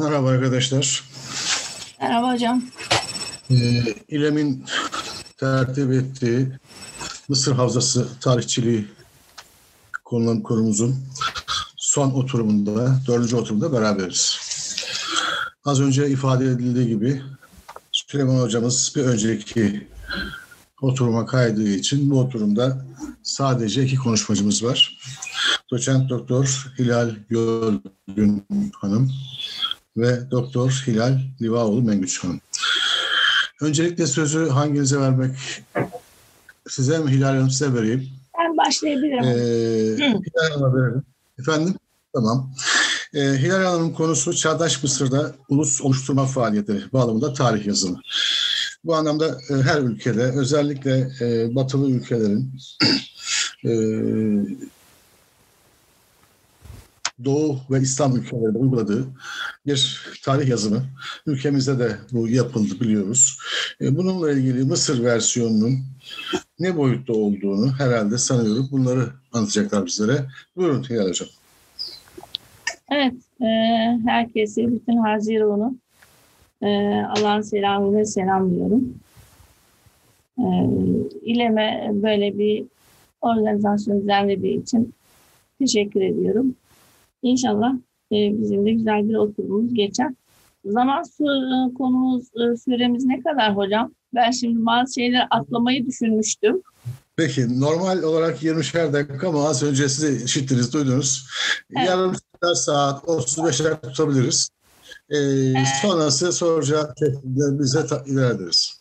Merhaba arkadaşlar. Merhaba hocam. Ee, İLEM'in tertip ettiği Mısır Havzası tarihçiliği konulan konumuzun son oturumunda, dördüncü oturumda beraberiz. Az önce ifade edildiği gibi Süleyman hocamız bir önceki oturuma kaydığı için bu oturumda sadece iki konuşmacımız var. Doçent Doktor Hilal Yolgün Hanım ve Doktor Hilal Livaoğlu Mengüç Hanım. Öncelikle sözü hanginize vermek size mi Hilal Hanım size vereyim. Ben başlayabilirim. Ee, Hilal Hanım'a verelim. Efendim? Tamam. Ee, Hilal Hanım'ın konusu Çağdaş Mısır'da ulus oluşturma faaliyeti bağlamında tarih yazımı. Bu anlamda e, her ülkede özellikle e, batılı ülkelerin e, Doğu ve İslam ülkelerinde uyguladığı bir tarih yazımı. Ülkemizde de bu yapıldı biliyoruz. E, bununla ilgili Mısır versiyonunun ne boyutta olduğunu herhalde sanıyorum bunları anlatacaklar bizlere. Buyurun Hilal Hocam. Evet, e, herkese bütün Haziran'ı e, Allah'ın selamıyla selamlıyorum. E, İLEM'e böyle bir organizasyon düzenlediği için teşekkür ediyorum. İnşallah e, bizim de güzel bir oturumumuz geçer. Zaman su- konumuz, e, süremiz ne kadar hocam? Ben şimdi bazı şeyleri atlamayı düşünmüştüm. Peki normal olarak 20'şer dakika ama az önce size işittiniz, duydunuz. Evet. Yarım saat, 35 dakika tutabiliriz. Ee, sonrası soracak şekilde bize ilerleriz.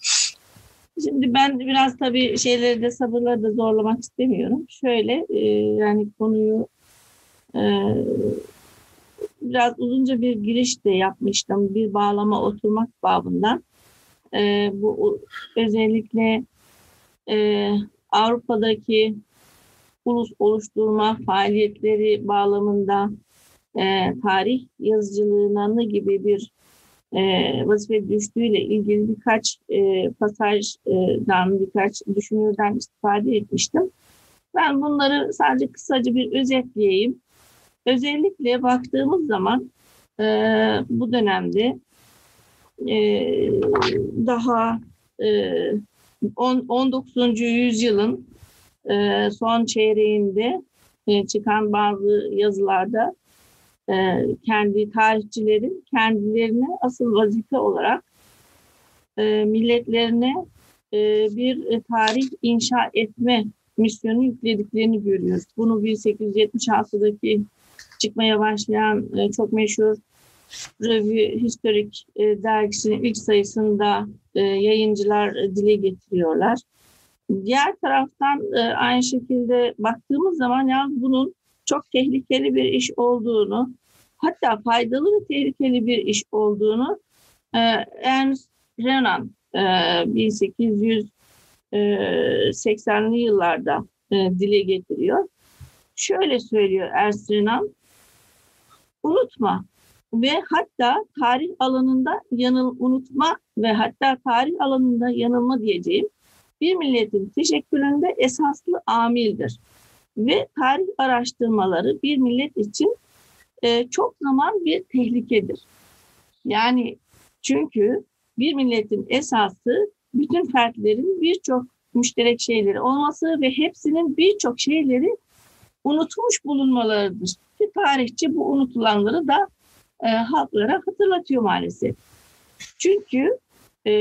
Şimdi ben biraz tabii şeyleri de sabırları da zorlamak istemiyorum. Şöyle e, yani konuyu e, biraz uzunca bir giriş de yapmıştım. Bir bağlama oturmak babından. E, bu özellikle e, Avrupa'daki ulus oluşturma faaliyetleri bağlamında e, tarih yazıcılığına gibi bir e, vazife düştüğüyle ilgili birkaç e, pasajdan, birkaç düşünürden istifade etmiştim. Ben bunları sadece kısaca bir özetleyeyim. Özellikle baktığımız zaman e, bu dönemde e, daha e, on- 19. yüzyılın e, son çeyreğinde e, çıkan bazı yazılarda e, kendi tarihçilerin kendilerine asıl vazife olarak e, milletlerine e, bir tarih inşa etme misyonu yüklediklerini görüyoruz. Bunu 1876'daki çıkmaya başlayan e, çok meşhur Revue Historique e, dergisinin ilk sayısında e, yayıncılar e, dile getiriyorlar. Diğer taraftan e, aynı şekilde baktığımız zaman yalnız bunun çok tehlikeli bir iş olduğunu, hatta faydalı ve tehlikeli bir iş olduğunu e, Ernst Renan e, 1880'li yıllarda e, dile getiriyor. Şöyle söylüyor Ernst Renan, unutma ve hatta tarih alanında yanıl unutma ve hatta tarih alanında yanılma diyeceğim bir milletin teşekküründe esaslı amildir ve tarih araştırmaları bir millet için e, çok zaman bir tehlikedir. Yani çünkü bir milletin esası bütün fertlerin birçok müşterek şeyleri olması ve hepsinin birçok şeyleri unutmuş bulunmalarıdır. Ki tarihçi bu unutulanları da e, halklara hatırlatıyor maalesef. Çünkü e,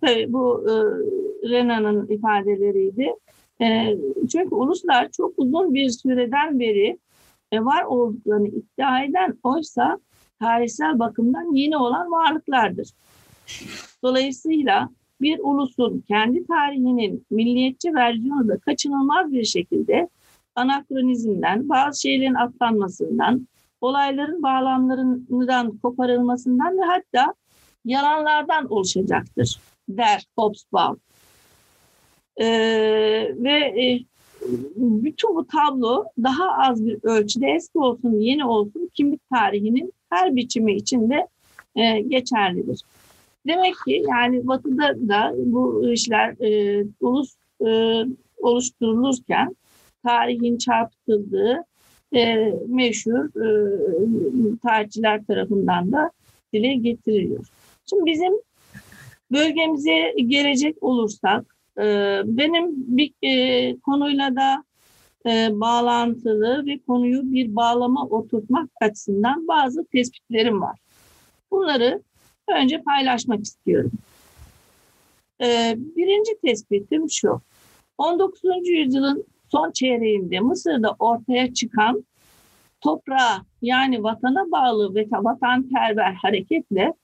tabii bu e, Renan'ın ifadeleriydi. E, çünkü uluslar çok uzun bir süreden beri e, var olduklarını iddia eden oysa tarihsel bakımdan yeni olan varlıklardır. Dolayısıyla bir ulusun kendi tarihinin milliyetçi versiyonu da kaçınılmaz bir şekilde anakronizmden, bazı şeylerin atlanmasından, olayların bağlamlarından koparılmasından ve hatta yalanlardan oluşacaktır der Hobsbawm. Ee, ve e, bütün bu tablo daha az bir ölçüde eski olsun yeni olsun kimlik tarihinin her biçimi içinde e, geçerlidir. Demek ki yani Batı'da da bu işler e, ulus e, oluşturulurken tarihin çarpıtıldığı e, meşhur e, tarihçiler tarafından da dile getiriliyor. Şimdi bizim bölgemize gelecek olursak e, benim bir e, konuyla da e, bağlantılı ve konuyu bir bağlama oturtmak açısından bazı tespitlerim var. Bunları önce paylaşmak istiyorum. E, birinci tespitim şu. 19. yüzyılın son çeyreğinde Mısır'da ortaya çıkan toprağa yani vatana bağlı ve vatanperver hareketle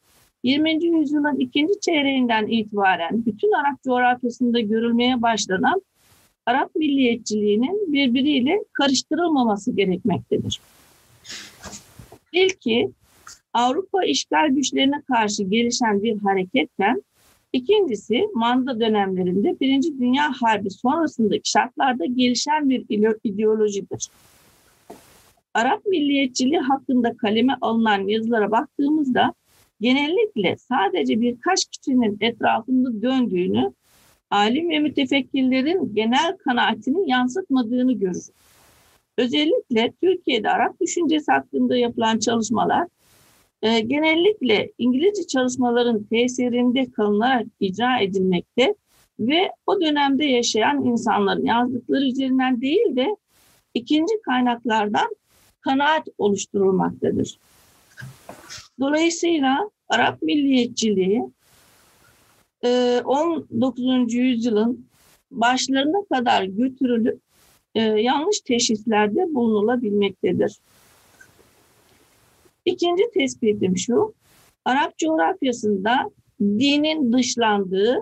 20. yüzyılın ikinci çeyreğinden itibaren bütün Arap coğrafyasında görülmeye başlanan Arap milliyetçiliğinin birbiriyle karıştırılmaması gerekmektedir. İlki Avrupa işgal güçlerine karşı gelişen bir hareketten İkincisi manda dönemlerinde Birinci Dünya Harbi sonrasındaki şartlarda gelişen bir ideolojidir. Arap milliyetçiliği hakkında kaleme alınan yazılara baktığımızda genellikle sadece birkaç kişinin etrafında döndüğünü, alim ve mütefekkirlerin genel kanaatini yansıtmadığını görürüz. Özellikle Türkiye'de Arap düşüncesi hakkında yapılan çalışmalar e, genellikle İngilizce çalışmaların tesirinde kalınarak icra edilmekte ve o dönemde yaşayan insanların yazdıkları üzerinden değil de ikinci kaynaklardan kanaat oluşturulmaktadır. Dolayısıyla Arap milliyetçiliği 19. E, yüzyılın başlarına kadar götürülüp e, yanlış teşhislerde bulunulabilmektedir. İkinci tespitim şu, Arap coğrafyasında dinin dışlandığı,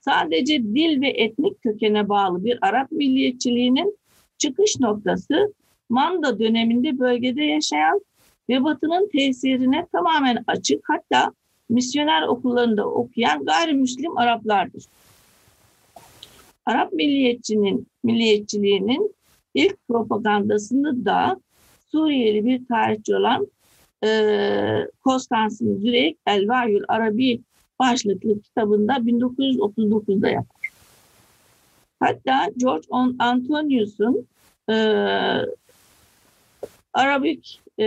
sadece dil ve etnik kökene bağlı bir Arap milliyetçiliğinin çıkış noktası Manda döneminde bölgede yaşayan ve Batı'nın tesirine tamamen açık hatta misyoner okullarında okuyan gayrimüslim Araplardır. Arap milliyetçinin milliyetçiliğinin ilk propagandasını da Suriyeli bir tarihçi olan Konstantin Zürek El Vahyül Arabi başlıklı kitabında 1939'da yapar. Hatta George Antonius'un e, Arabic e,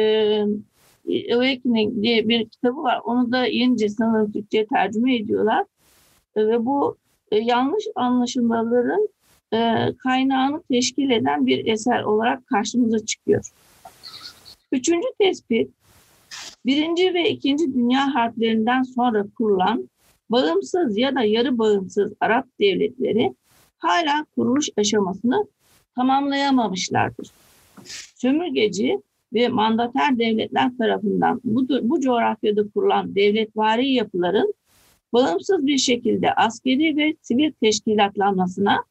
Awakening diye bir kitabı var. Onu da yenice sanırım Türkçe'ye tercüme ediyorlar. E, ve bu e, yanlış anlaşılmaların e, kaynağını teşkil eden bir eser olarak karşımıza çıkıyor. Üçüncü tespit, Birinci ve İkinci Dünya Harplerinden sonra kurulan bağımsız ya da yarı bağımsız Arap devletleri hala kuruluş aşamasını tamamlayamamışlardır. Sömürgeci ve mandater devletler tarafından bu, bu coğrafyada kurulan devletvari yapıların bağımsız bir şekilde askeri ve sivil teşkilatlanmasına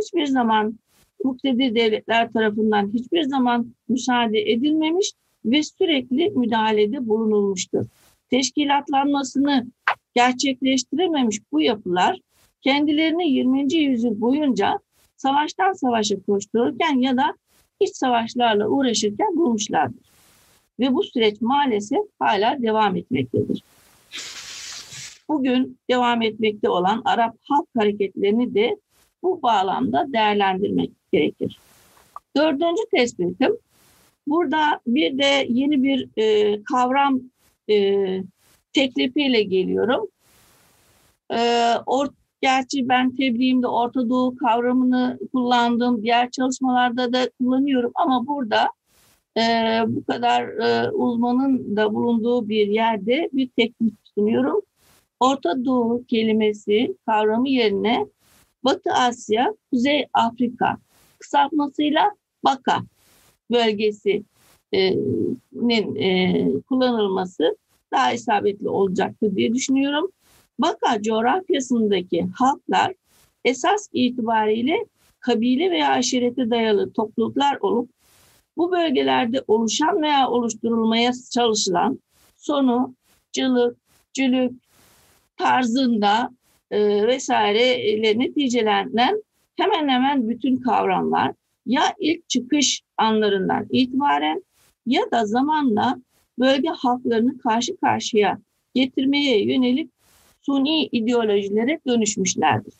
hiçbir zaman muktedir devletler tarafından hiçbir zaman müsaade edilmemiş ve sürekli müdahalede bulunulmuştur. Teşkilatlanmasını gerçekleştirememiş bu yapılar kendilerini 20. yüzyıl boyunca savaştan savaşa koştururken ya da iç savaşlarla uğraşırken bulmuşlardır. Ve bu süreç maalesef hala devam etmektedir. Bugün devam etmekte olan Arap halk hareketlerini de bu bağlamda değerlendirmek gerekir. Dördüncü tespitim Burada bir de yeni bir e, kavram e, teklifiyle geliyorum. E, or, gerçi ben tebliğimde Orta Doğu kavramını kullandım. Diğer çalışmalarda da kullanıyorum ama burada e, bu kadar e, uzmanın da bulunduğu bir yerde bir teklif sunuyorum. Orta Doğu kelimesi kavramı yerine Batı Asya, Kuzey Afrika kısaltmasıyla BAKA bölgesinin e, kullanılması daha isabetli olacaktır diye düşünüyorum. Baka coğrafyasındaki halklar esas itibariyle kabile veya aşirete dayalı topluluklar olup bu bölgelerde oluşan veya oluşturulmaya çalışılan sonu, cılık, cülük tarzında e, vesaire ile neticelenen hemen hemen bütün kavramlar ya ilk çıkış anlarından itibaren ya da zamanla bölge halklarını karşı karşıya getirmeye yönelik suni ideolojilere dönüşmüşlerdir.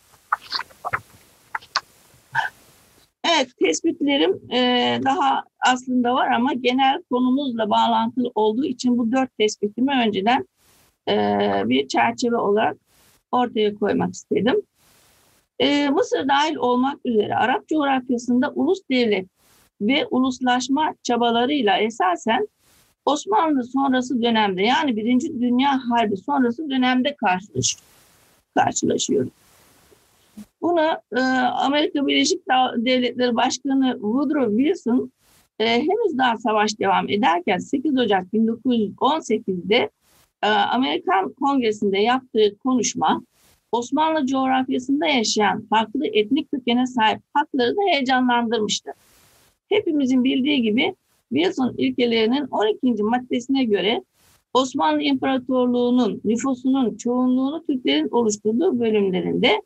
Evet, tespitlerim e, daha aslında var ama genel konumuzla bağlantılı olduğu için bu dört tespitimi önceden e, bir çerçeve olarak ortaya koymak istedim. E, Mısır dahil olmak üzere Arap coğrafyasında ulus devlet ve uluslaşma çabalarıyla esasen Osmanlı sonrası dönemde yani Birinci Dünya Harbi sonrası dönemde karşılaş, karşılaşıyoruz. Buna e, Amerika Birleşik Devletleri Başkanı Woodrow Wilson e, henüz daha savaş devam ederken 8 Ocak 1918'de e, Amerikan Kongresi'nde yaptığı konuşma Osmanlı coğrafyasında yaşayan farklı etnik kökene sahip hakları da heyecanlandırmıştı. Hepimizin bildiği gibi Wilson ilkelerinin 12. maddesine göre Osmanlı İmparatorluğu'nun nüfusunun çoğunluğunu Türklerin oluşturduğu bölümlerinde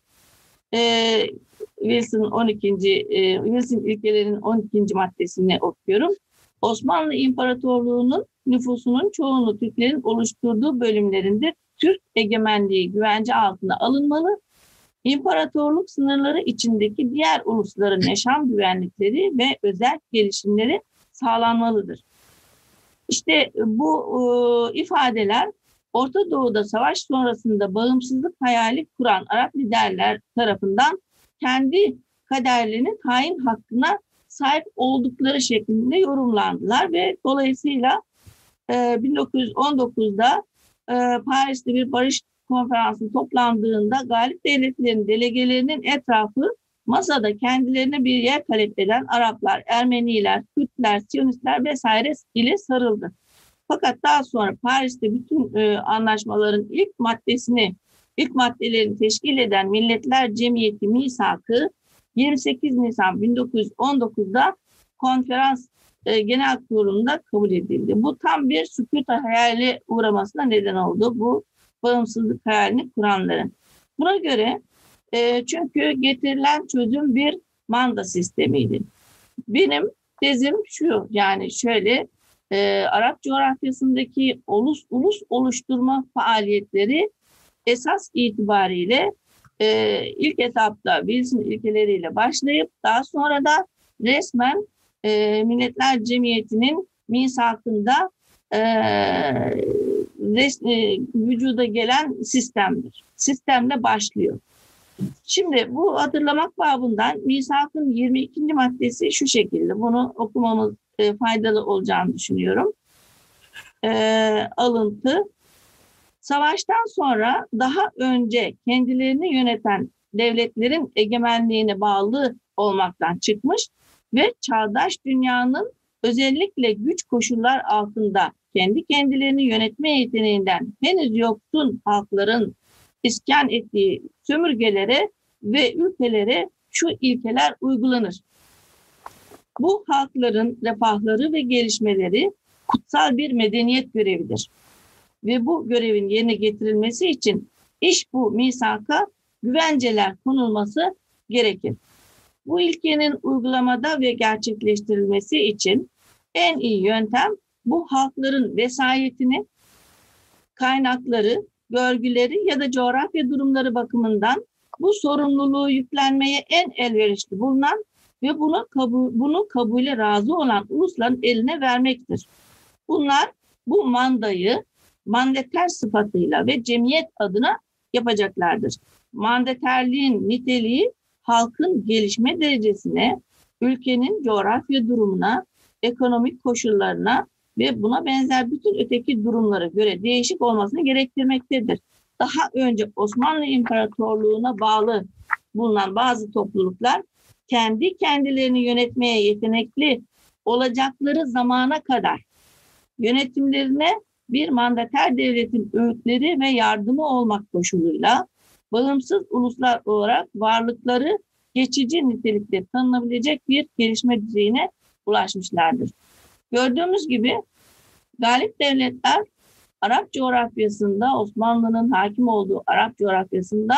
e, Wilson 12. E, Wilson ilkelerinin 12. maddesini okuyorum. Osmanlı İmparatorluğu'nun nüfusunun çoğunluğu Türklerin oluşturduğu bölümlerinde Türk egemenliği güvence altına alınmalı. İmparatorluk sınırları içindeki diğer ulusların yaşam güvenlikleri ve özel gelişimleri sağlanmalıdır. İşte bu e, ifadeler Orta Doğu'da savaş sonrasında bağımsızlık hayali kuran Arap liderler tarafından kendi kaderlerinin tayin hakkına sahip oldukları şeklinde yorumlandılar ve dolayısıyla e, 1919'da e, Paris'te bir barış konferansı toplandığında galip devletlerin delegelerinin etrafı masada kendilerine bir yer talep eden Araplar, Ermeniler, Kürtler, Siyonistler vesaire ile sarıldı. Fakat daha sonra Paris'te bütün e, anlaşmaların ilk maddesini, ilk maddelerini teşkil eden Milletler Cemiyeti Misakı 28 Nisan 1919'da konferans e, genel kurulunda kabul edildi. Bu tam bir sükut hayali uğramasına neden oldu bu bağımsızlık hayalini kuranların. Buna göre e, çünkü getirilen çözüm bir manda sistemiydi. Benim tezim şu yani şöyle e, Arap coğrafyasındaki ulus ulus oluşturma faaliyetleri esas itibariyle e, ilk etapta Wilson ilkeleriyle başlayıp daha sonra da resmen e, Milletler Cemiyeti'nin misakında e, res, e, vücuda gelen sistemdir. Sistemle başlıyor. Şimdi bu hatırlamak babından misakın 22. maddesi şu şekilde. Bunu okumamız e, faydalı olacağını düşünüyorum. E, alıntı. Savaştan sonra daha önce kendilerini yöneten devletlerin egemenliğine bağlı olmaktan çıkmış ve çağdaş dünyanın özellikle güç koşullar altında kendi kendilerini yönetme yeteneğinden henüz yoksun halkların iskan ettiği sömürgelere ve ülkelere şu ilkeler uygulanır. Bu halkların refahları ve gelişmeleri kutsal bir medeniyet görevidir. Ve bu görevin yerine getirilmesi için iş bu misaka güvenceler konulması gerekir. Bu ilkenin uygulamada ve gerçekleştirilmesi için en iyi yöntem bu halkların vesayetini, kaynakları, görgüleri ya da coğrafya durumları bakımından bu sorumluluğu yüklenmeye en elverişli bulunan ve bunu kabul, bunu kabule razı olan ulusların eline vermektir. Bunlar bu mandayı mandeter sıfatıyla ve cemiyet adına yapacaklardır. Mandeterliğin niteliği halkın gelişme derecesine, ülkenin coğrafya durumuna, ekonomik koşullarına ve buna benzer bütün öteki durumlara göre değişik olmasını gerektirmektedir. Daha önce Osmanlı İmparatorluğu'na bağlı bulunan bazı topluluklar kendi kendilerini yönetmeye yetenekli olacakları zamana kadar yönetimlerine bir mandater devletin öğütleri ve yardımı olmak koşuluyla bağımsız uluslar olarak varlıkları geçici nitelikte tanınabilecek bir gelişme düzeyine ulaşmışlardır. Gördüğümüz gibi galip devletler Arap coğrafyasında Osmanlı'nın hakim olduğu Arap coğrafyasında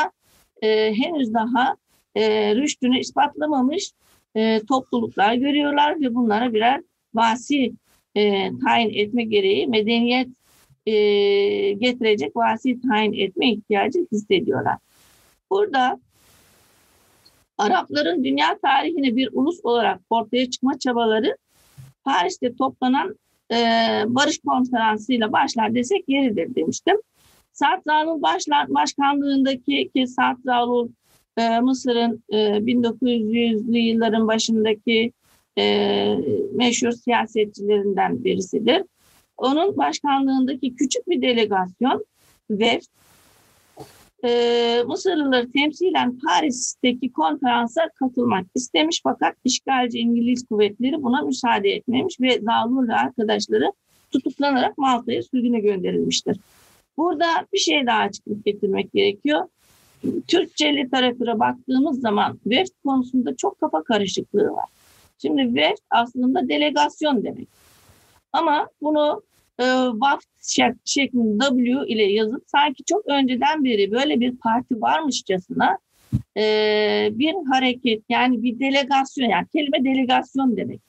e, henüz daha e, rüştünü ispatlamamış e, topluluklar görüyorlar ve bunlara birer vasi e, tayin etme gereği medeniyet e, getirecek vasi tayin etme ihtiyacı hissediyorlar. Burada Arapların dünya tarihine bir ulus olarak ortaya çıkma çabaları Paris'te toplanan e, barış konferansıyla başlar desek yeridir demiştim. Zalul başkanlığındaki ki Zalul e, Mısır'ın e, 1900'lü yılların başındaki e, meşhur siyasetçilerinden birisidir. Onun başkanlığındaki küçük bir delegasyon ve e, Mısırlıları temsilen Paris'teki konferansa katılmak istemiş fakat işgalci İngiliz kuvvetleri buna müsaade etmemiş ve Zalul ve arkadaşları tutuklanarak Malta'ya sürgüne gönderilmiştir. Burada bir şey daha açıklık getirmek gerekiyor. Türkçe literatüre baktığımız zaman VEFT konusunda çok kafa karışıklığı var. Şimdi VEFT aslında delegasyon demek. Ama bunu e, VAFT şeklinde W ile yazıp sanki çok önceden beri böyle bir parti varmışçasına e, bir hareket yani bir delegasyon yani kelime delegasyon demek.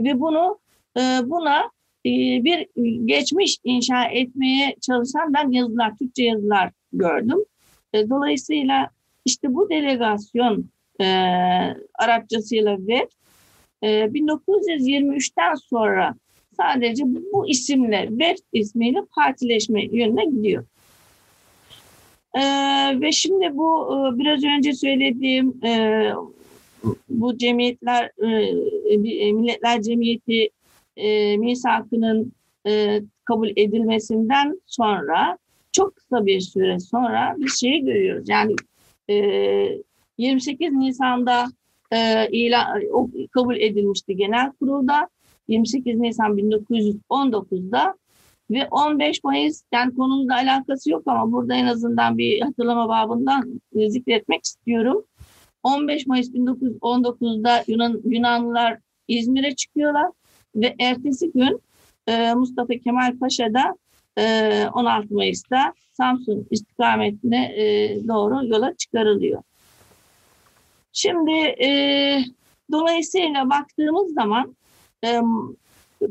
Ve bunu e, buna e, bir geçmiş inşa etmeye çalışan ben yazılar, Türkçe yazılar gördüm. E, dolayısıyla işte bu delegasyon e, Arapçasıyla ve e, 1923'ten sonra sadece bu isimle, VEF ismiyle partileşme yönüne gidiyor. Ee, ve şimdi bu e, biraz önce söylediğim e, bu cemiyetler, e, e Milletler Cemiyeti e, misakının e, kabul edilmesinden sonra çok kısa bir süre sonra bir şeyi görüyoruz. Yani e, 28 Nisan'da e, ilan, o, kabul edilmişti genel kurulda. 28 Nisan 1919'da ve 15 Mayıs yani konumuzla alakası yok ama burada en azından bir hatırlama babından zikretmek istiyorum. 15 Mayıs 1919'da Yunan, Yunanlılar İzmir'e çıkıyorlar ve ertesi gün e, Mustafa Kemal Paşa da e, 16 Mayıs'ta Samsun istikametine e, doğru yola çıkarılıyor. Şimdi e, dolayısıyla baktığımız zaman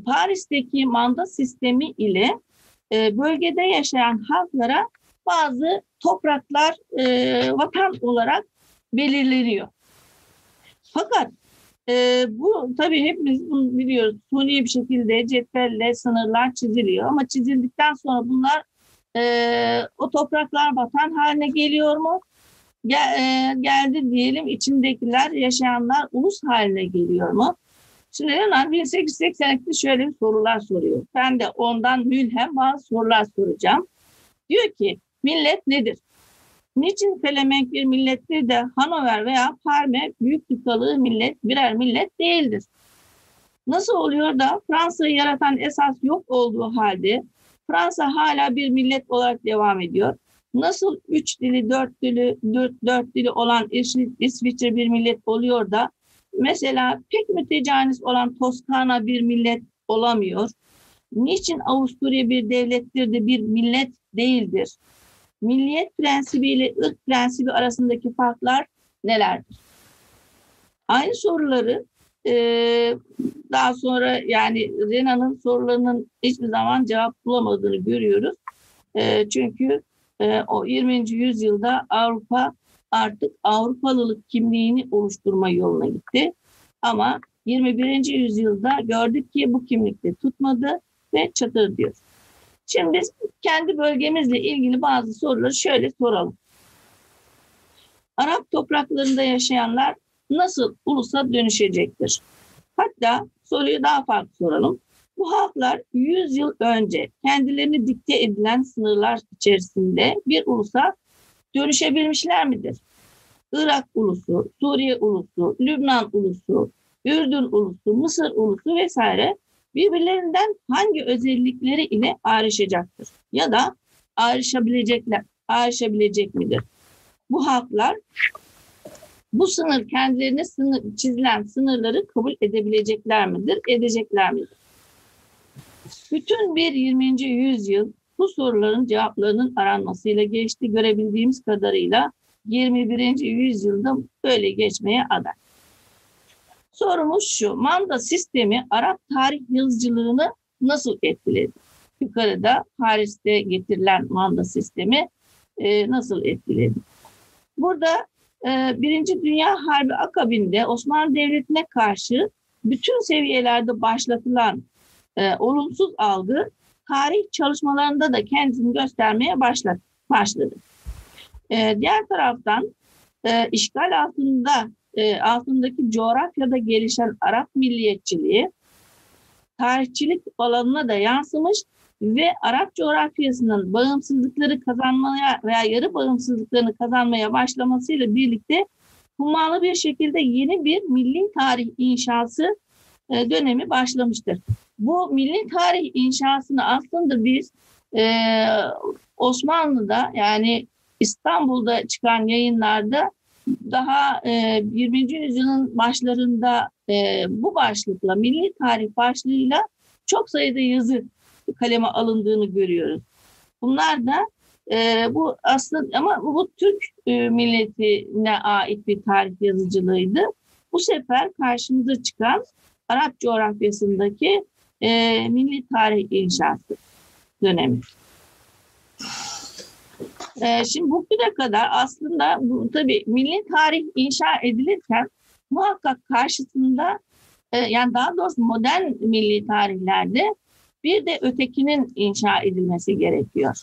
Paris'teki manda sistemi ile e, bölgede yaşayan halklara bazı topraklar e, vatan olarak belirleniyor. Fakat e, bu tabii hepimiz bunu biliyoruz. Suni bir şekilde cetvelle sınırlar çiziliyor ama çizildikten sonra bunlar e, o topraklar vatan haline geliyor mu? Gel, e, geldi diyelim içindekiler yaşayanlar ulus haline geliyor mu? Şimdi Yunan 1882'de şöyle sorular soruyor. Ben de ondan mülhem bazı sorular soracağım. Diyor ki millet nedir? Niçin Felemenk bir millettir de Hanover veya Parme büyük tıkalı millet birer millet değildir? Nasıl oluyor da Fransa'yı yaratan esas yok olduğu halde Fransa hala bir millet olarak devam ediyor? Nasıl üç dili, dört dili, dört, dört dili olan İsviçre bir millet oluyor da Mesela pek mütecanis olan Toskana bir millet olamıyor. Niçin Avusturya bir devlettir de bir millet değildir? Milliyet prensibi ile ırk prensibi arasındaki farklar nelerdir? Aynı soruları e, daha sonra yani Rena'nın sorularının hiçbir zaman cevap bulamadığını görüyoruz. E, çünkü e, o 20. yüzyılda Avrupa artık Avrupalılık kimliğini oluşturma yoluna gitti. Ama 21. yüzyılda gördük ki bu kimlikte tutmadı ve çatır diyor. Şimdi biz kendi bölgemizle ilgili bazı soruları şöyle soralım. Arap topraklarında yaşayanlar nasıl ulusa dönüşecektir? Hatta soruyu daha farklı soralım. Bu halklar 100 yıl önce kendilerini dikte edilen sınırlar içerisinde bir ulusa dönüşebilmişler midir? Irak ulusu, Suriye ulusu, Lübnan ulusu, Ürdün ulusu, Mısır ulusu vesaire birbirlerinden hangi özellikleri ile ayrışacaktır? Ya da ayrışabilecekler, ayrışabilecek midir? Bu halklar bu sınır kendilerine sınır, çizilen sınırları kabul edebilecekler midir? Edecekler midir? Bütün bir 20. yüzyıl bu soruların cevaplarının aranmasıyla geçti. Görebildiğimiz kadarıyla 21. yüzyılda böyle geçmeye aday. Sorumuz şu, manda sistemi Arap tarih yazıcılığını nasıl etkiledi? Yukarıda Paris'te getirilen manda sistemi e, nasıl etkiledi? Burada e, Birinci Dünya Harbi akabinde Osmanlı Devleti'ne karşı bütün seviyelerde başlatılan e, olumsuz algı tarih çalışmalarında da kendisini göstermeye başladı. E, diğer taraftan e, işgal altında e, altındaki coğrafyada gelişen Arap milliyetçiliği tarihçilik alanına da yansımış ve Arap coğrafyasının bağımsızlıkları kazanmaya veya yarı bağımsızlıklarını kazanmaya başlamasıyla birlikte hummalı bir şekilde yeni bir milli tarih inşası e, dönemi başlamıştır. Bu milli tarih inşasını aslında biz e, Osmanlı'da yani İstanbul'da çıkan yayınlarda daha e, 20. yüzyılın başlarında e, bu başlıkla, milli tarih başlığıyla çok sayıda yazı kaleme alındığını görüyoruz. Bunlar da e, bu aslında ama bu Türk e, milletine ait bir tarih yazıcılığıydı. Bu sefer karşımıza çıkan Arap coğrafyasındaki e, milli tarih inşası dönemi. E, şimdi bugüne kadar aslında bu, tabii milli tarih inşa edilirken muhakkak karşısında e, yani daha doğrusu modern milli tarihlerde bir de ötekinin inşa edilmesi gerekiyor.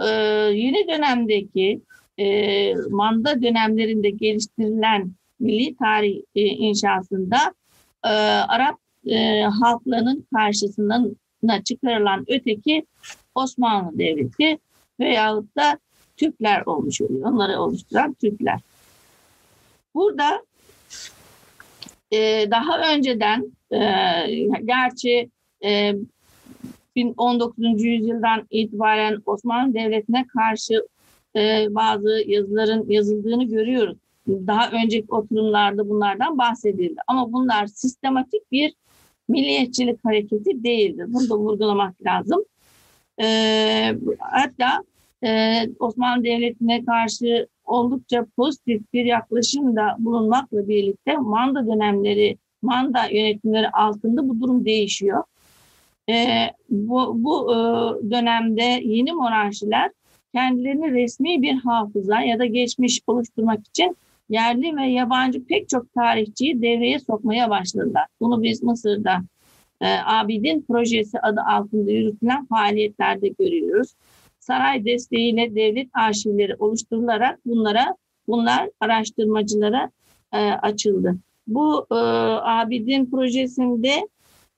Ee, yeni dönemdeki e, manda dönemlerinde geliştirilen milli tarih e, inşasında e, Arap e, halklarının karşısına çıkarılan öteki Osmanlı Devleti veyahut da Türkler olmuş oluyor. Onları oluşturan Türkler. Burada e, daha önceden e, gerçi e, 19. yüzyıldan itibaren Osmanlı Devleti'ne karşı e, bazı yazıların yazıldığını görüyoruz. Daha önceki oturumlarda bunlardan bahsedildi. Ama bunlar sistematik bir milliyetçilik hareketi değildir. Bunu da vurgulamak lazım. E, hatta e, Osmanlı Devleti'ne karşı oldukça pozitif bir yaklaşımda bulunmakla birlikte manda dönemleri, manda yönetimleri altında bu durum değişiyor. E, bu bu e, dönemde yeni monarşiler kendilerini resmi bir hafıza ya da geçmiş oluşturmak için yerli ve yabancı pek çok tarihçiyi devreye sokmaya başladılar. Bunu biz Mısır'da e, Abidin projesi adı altında yürütülen faaliyetlerde görüyoruz. Saray desteğiyle devlet arşivleri oluşturularak bunlara bunlar araştırmacılara e, açıldı. Bu e, Abidin projesinde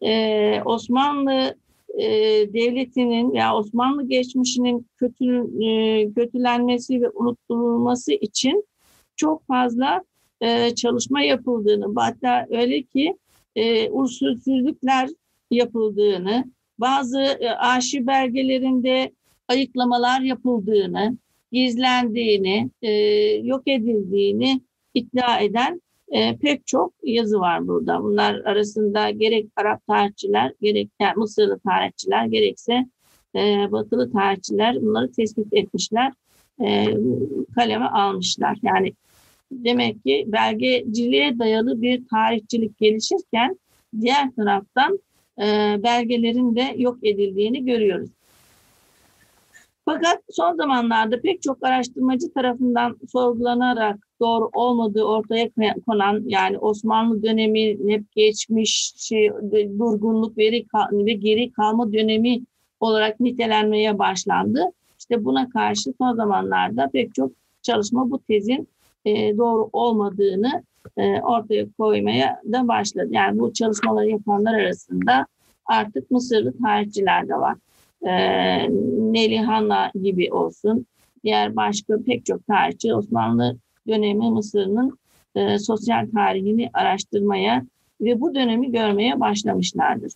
e, Osmanlı e, devletinin ya Osmanlı geçmişinin kötü, e, kötülenmesi ve unutulması için çok fazla e, çalışma yapıldığını, hatta öyle ki e, usulsüzlükler yapıldığını, bazı e, arşiv belgelerinde ayıklamalar yapıldığını, gizlendiğini, e, yok edildiğini iddia eden e, pek çok yazı var burada. Bunlar arasında gerek Arap tarihçiler, gerek Mısırlı tarihçiler, gerekse e, Batılı tarihçiler bunları tespit etmişler, e, kaleme almışlar. Yani demek ki belgeciliğe dayalı bir tarihçilik gelişirken diğer taraftan e, belgelerin de yok edildiğini görüyoruz. Fakat son zamanlarda pek çok araştırmacı tarafından sorgulanarak doğru olmadığı ortaya konan yani Osmanlı dönemi hep geçmiş şey, durgunluk veri ve geri kalma dönemi olarak nitelenmeye başlandı. İşte buna karşı son zamanlarda pek çok çalışma bu tezin e, doğru olmadığını e, ortaya koymaya da başladı. Yani bu çalışmaları yapanlar arasında artık Mısırlı tarihçiler de var e, Nelihanla gibi olsun, diğer başka pek çok tarihçi Osmanlı dönemi Mısır'ın e, sosyal tarihini araştırmaya ve bu dönemi görmeye başlamışlardır.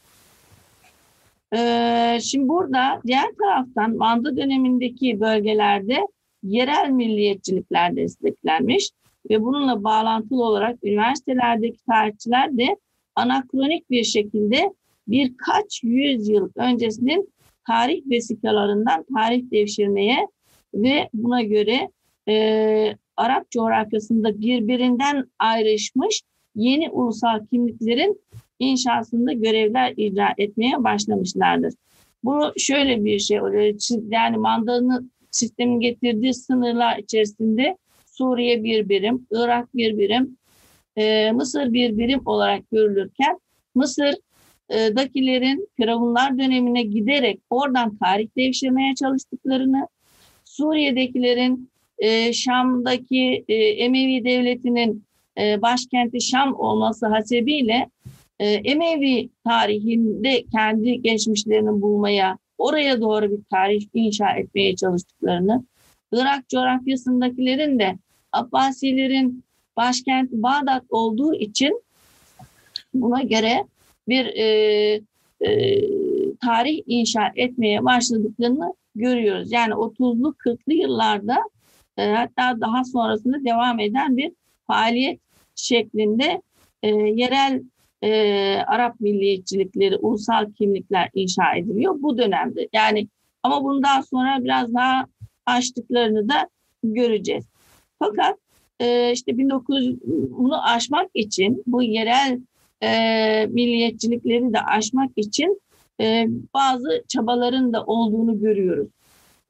E, şimdi burada diğer taraftan Manda dönemindeki bölgelerde yerel milliyetçilikler desteklenmiş ve bununla bağlantılı olarak üniversitelerdeki tarihçiler de anakronik bir şekilde birkaç yüzyıl öncesinin tarih vesikalarından tarih devşirmeye ve buna göre e, Arap coğrafyasında birbirinden ayrışmış yeni ulusal kimliklerin inşasında görevler icra etmeye başlamışlardır. Bu şöyle bir şey oluyor. Yani mandanın sistemin getirdiği sınırlar içerisinde Suriye bir birim, Irak bir birim, e, Mısır bir birim olarak görülürken Mısır'dakilerin Firavunlar dönemine giderek oradan tarih devşirmeye çalıştıklarını, Suriye'dekilerin e, Şam'daki e, Emevi devletinin e, başkenti Şam olması hasebiyle e, Emevi tarihinde kendi geçmişlerini bulmaya, oraya doğru bir tarih inşa etmeye çalıştıklarını, Irak coğrafyasındakilerin de Abbasilerin başkent Bağdat olduğu için buna göre bir e, e, tarih inşa etmeye başladıklarını görüyoruz. Yani 30'lu 40'lı yıllarda e, hatta daha sonrasında devam eden bir faaliyet şeklinde e, yerel e, Arap milliyetçilikleri, ulusal kimlikler inşa ediliyor bu dönemde. Yani ama bundan sonra biraz daha açtıklarını da göreceğiz. Fakat e, işte 1900 bunu aşmak için bu yerel e, milliyetçilikleri de aşmak için e, bazı çabaların da olduğunu görüyoruz.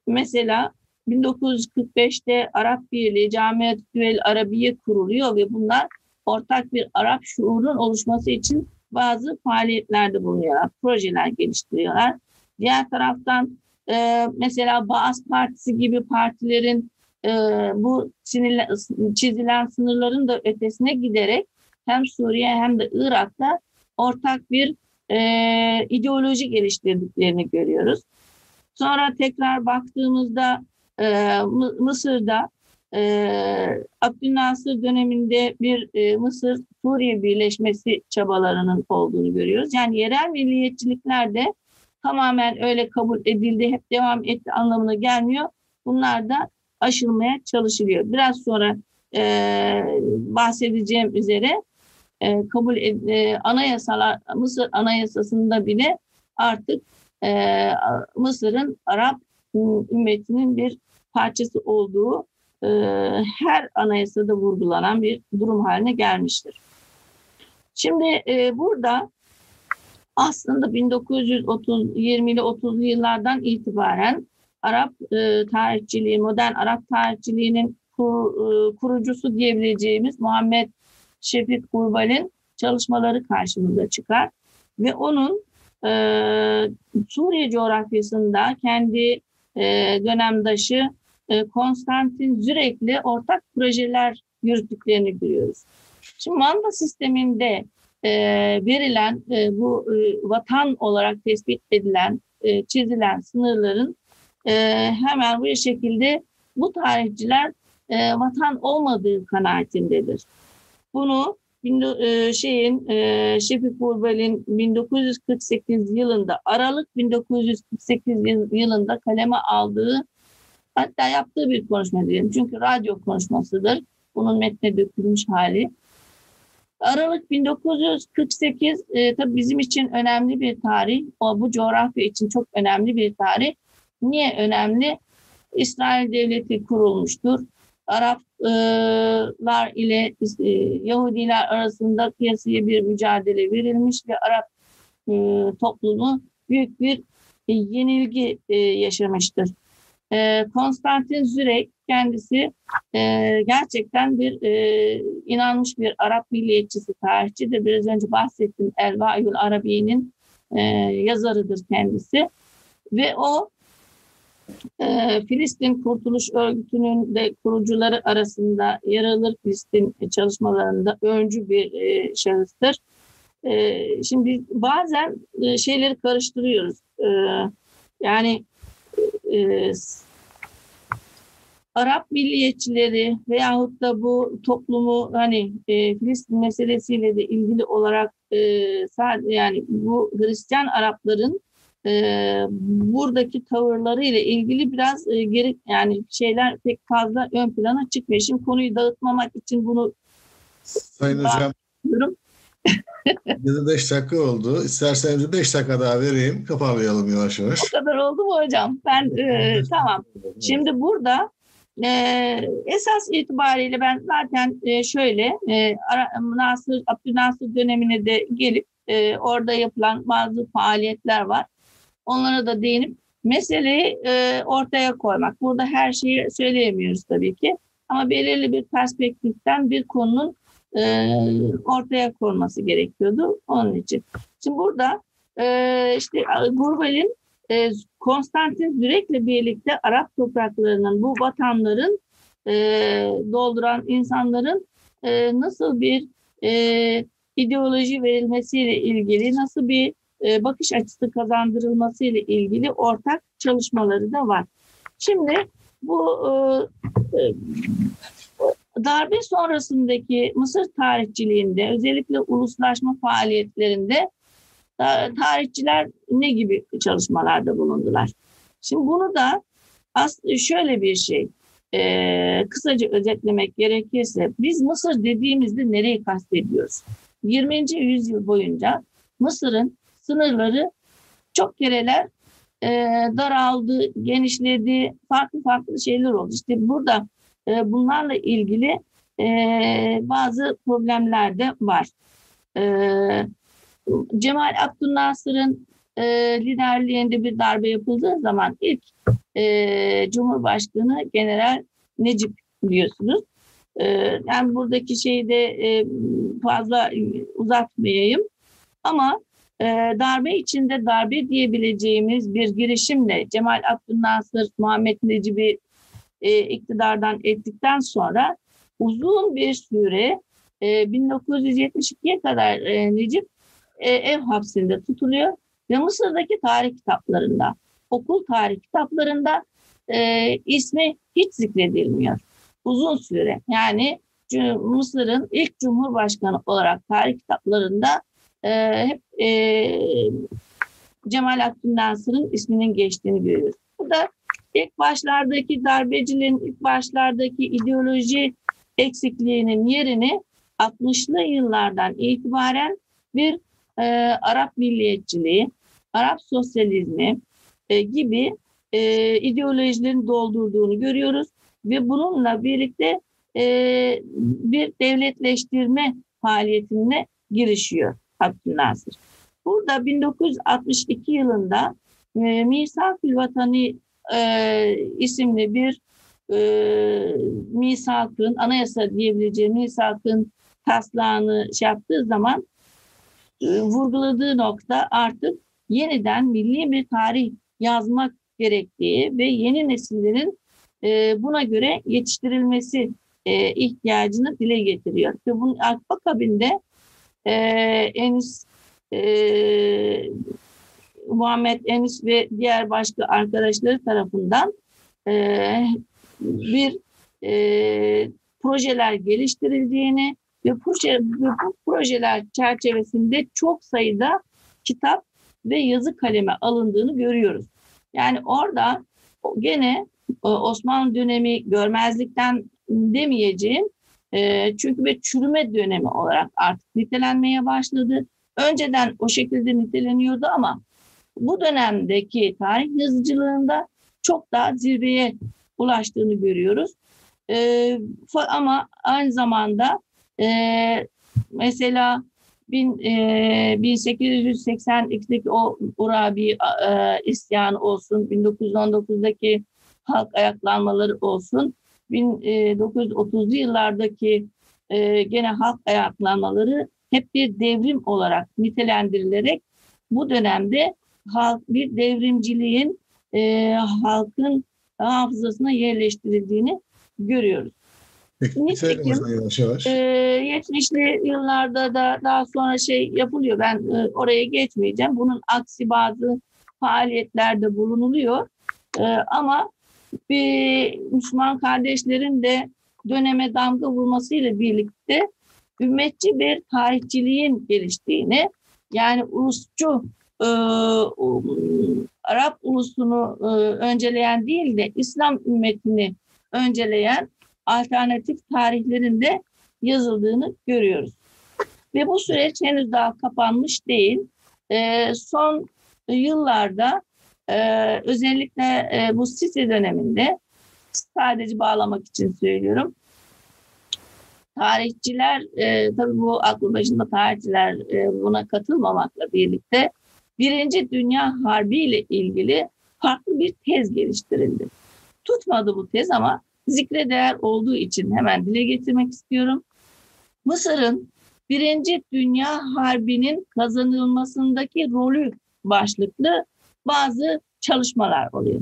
Mesela 1945'te Arap Birliği Camiatül Arabiye kuruluyor ve bunlar ortak bir Arap şuurun oluşması için bazı faaliyetlerde bulunuyorlar, projeler geliştiriyorlar. Diğer taraftan e, mesela Baas Partisi gibi partilerin e, bu sinirle, çizilen sınırların da ötesine giderek hem Suriye hem de Irak'ta ortak bir e, ideoloji geliştirdiklerini görüyoruz. Sonra tekrar baktığımızda e, Mısır'da e, Abdülnasır döneminde bir e, Mısır-Suriye birleşmesi çabalarının olduğunu görüyoruz. Yani yerel milliyetçilikler de tamamen öyle kabul edildi, hep devam etti anlamına gelmiyor. Bunlar da aşılmaya çalışılıyor. Biraz sonra e, bahsedeceğim üzere e, kabul ed, e, anayasalar Mısır anayasasında bile artık e, Mısır'ın Arap ümmetinin bir parçası olduğu e, her anayasada vurgulanan bir durum haline gelmiştir. Şimdi e, burada aslında 1930 20'li 30'lu yıllardan itibaren Arap e, tarihçiliği, modern Arap tarihçiliğinin kur, e, kurucusu diyebileceğimiz Muhammed Şefik Kurbal'in çalışmaları karşımıza çıkar ve onun e, Suriye coğrafyasında kendi e, dönemdaşı Konstantin Zürek'le ortak projeler yürüttüklerini görüyoruz. Şimdi manda sisteminde e, verilen e, bu e, vatan olarak tespit edilen, e, çizilen sınırların e, hemen bu şekilde bu tarihçiler e, vatan olmadığı kanaatindedir. Bunu e, şeyin e, Şefik Burbel'in 1948 yılında Aralık 1948 yılında kaleme aldığı hatta yaptığı bir konuşma diyelim. Çünkü radyo konuşmasıdır. Bunun metne dökülmüş hali. Aralık 1948 e, tabii bizim için önemli bir tarih. O bu coğrafya için çok önemli bir tarih. Niye önemli? İsrail devleti kurulmuştur. Araplar ile e, Yahudiler arasında kıyasıya bir mücadele verilmiş ve Arap e, toplumu büyük bir e, yenilgi yaşamıştır. Konstantin Zürek kendisi gerçekten bir inanmış bir Arap milliyetçisi, tarihçidir. Biraz önce bahsettim Elvaül Arabi'nin yazarıdır kendisi. Ve o e, Filistin Kurtuluş Örgütü'nün de kurucuları arasında yer alır Filistin çalışmalarında öncü bir e, şahıstır. E, şimdi bazen e, şeyleri karıştırıyoruz. E, yani e, Arap milliyetçileri veyahut da bu toplumu hani e, Filistin meselesiyle de ilgili olarak e, yani bu Hristiyan Arapların e, buradaki tavırları ile ilgili biraz e, geri yani şeyler pek fazla ön plana çıkmıyor. Şimdi konuyu dağıtmamak için bunu Sayın Hocam 25 dakika oldu. İsterseniz 5 dakika daha vereyim. Kapanmayalım yavaş yavaş. O kadar oldu mu hocam? Ben e, tamam. Şimdi burada e, esas itibariyle ben zaten e, şöyle e, Nasır, Abdülnasır dönemine de gelip e, orada yapılan bazı faaliyetler var. Onlara da değinip meseleyi e, ortaya koymak. Burada her şeyi söyleyemiyoruz tabii ki. Ama belirli bir perspektiften bir konunun e, ortaya konması gerekiyordu onun için. Şimdi burada e, işte Gurbal'in e, Konstantin Dürek'le birlikte Arap topraklarının bu vatanların e, dolduran insanların e, nasıl bir e, ideoloji verilmesiyle ilgili, nasıl bir e, bakış açısı kazandırılmasıyla ilgili ortak çalışmaları da var. Şimdi bu e, e, darbe sonrasındaki Mısır tarihçiliğinde özellikle uluslaşma faaliyetlerinde tarihçiler ne gibi çalışmalarda bulundular? Şimdi bunu da şöyle bir şey, e, kısaca özetlemek gerekirse biz Mısır dediğimizde nereyi kastediyoruz? 20. yüzyıl boyunca Mısır'ın sınırları çok kereler e, daraldı, genişledi, farklı farklı şeyler oldu. İşte burada e, bunlarla ilgili e, bazı problemler de var. E, Cemal Abdülnasır'ın liderliğinde bir darbe yapıldığı zaman ilk Cumhurbaşkanı General Necip biliyorsunuz. E, yani buradaki şeyi de fazla uzatmayayım. Ama darbe içinde darbe diyebileceğimiz bir girişimle Cemal Abdülnasır, Muhammed Necip'i e, iktidardan ettikten sonra uzun bir süre e, 1972'ye kadar e, Necip e, ev hapsinde tutuluyor ve Mısır'daki tarih kitaplarında, okul tarih kitaplarında e, ismi hiç zikredilmiyor. Uzun süre yani Mısır'ın ilk cumhurbaşkanı olarak tarih kitaplarında e, hep e, Cemal Abdülnasır'ın isminin geçtiğini görüyoruz. Bu da ilk başlardaki darbecilerin ilk başlardaki ideoloji eksikliğinin yerini 60'lı yıllardan itibaren bir e, Arap milliyetçiliği, Arap sosyalizmi e, gibi e, ideolojilerin doldurduğunu görüyoruz ve bununla birlikte e, bir devletleştirme faaliyetine girişiyor Abdülnasır. Burada 1962 yılında e, Misak-ül Vatani e, isimli bir e, misakın, anayasa diyebileceği misakın taslağını şey yaptığı zaman e, vurguladığı nokta artık yeniden milli bir tarih yazmak gerektiği ve yeni nesillerin e, buna göre yetiştirilmesi e, ihtiyacını dile getiriyor. Ve bunun akabinde e, Enis e, Muhammed Enis ve diğer başka arkadaşları tarafından e, bir e, projeler geliştirildiğini ve, proje, bu projeler çerçevesinde çok sayıda kitap ve yazı kaleme alındığını görüyoruz. Yani orada gene e, Osmanlı dönemi görmezlikten demeyeceğim e, çünkü bir çürüme dönemi olarak artık nitelenmeye başladı. Önceden o şekilde niteleniyordu ama bu dönemdeki tarih yazıcılığında çok daha zirveye ulaştığını görüyoruz. E, ama aynı zamanda e, mesela bin, e, 1882'deki o Urabi e, isyan olsun, 1919'daki halk ayaklanmaları olsun, 1930'lu yıllardaki e, gene halk ayaklanmaları hep bir devrim olarak nitelendirilerek bu dönemde halk bir devrimciliğin e, halkın hafızasına yerleştirildiğini görüyoruz. Nitekim, yavaş yavaş. E, 70'li yıllarda da daha sonra şey yapılıyor. Ben e, oraya geçmeyeceğim. Bunun aksi bazı faaliyetlerde bulunuluyor. E, ama bir Müslüman kardeşlerin de döneme damga vurmasıyla birlikte ümmetçi bir tarihçiliğin geliştiğini yani ulusçu e, Arap ulusunu e, önceleyen değil de İslam ümmetini önceleyen alternatif tarihlerinde yazıldığını görüyoruz. Ve bu süreç henüz daha kapanmış değil. E, son yıllarda e, özellikle e, bu Sisi döneminde sadece bağlamak için söylüyorum. Tarihçiler, e, tabii bu aklı başında tarihçiler e, buna katılmamakla birlikte Birinci Dünya Harbi ile ilgili farklı bir tez geliştirildi. Tutmadı bu tez ama zikre değer olduğu için hemen dile getirmek istiyorum. Mısır'ın Birinci Dünya Harbi'nin kazanılmasındaki rolü başlıklı bazı çalışmalar oluyor.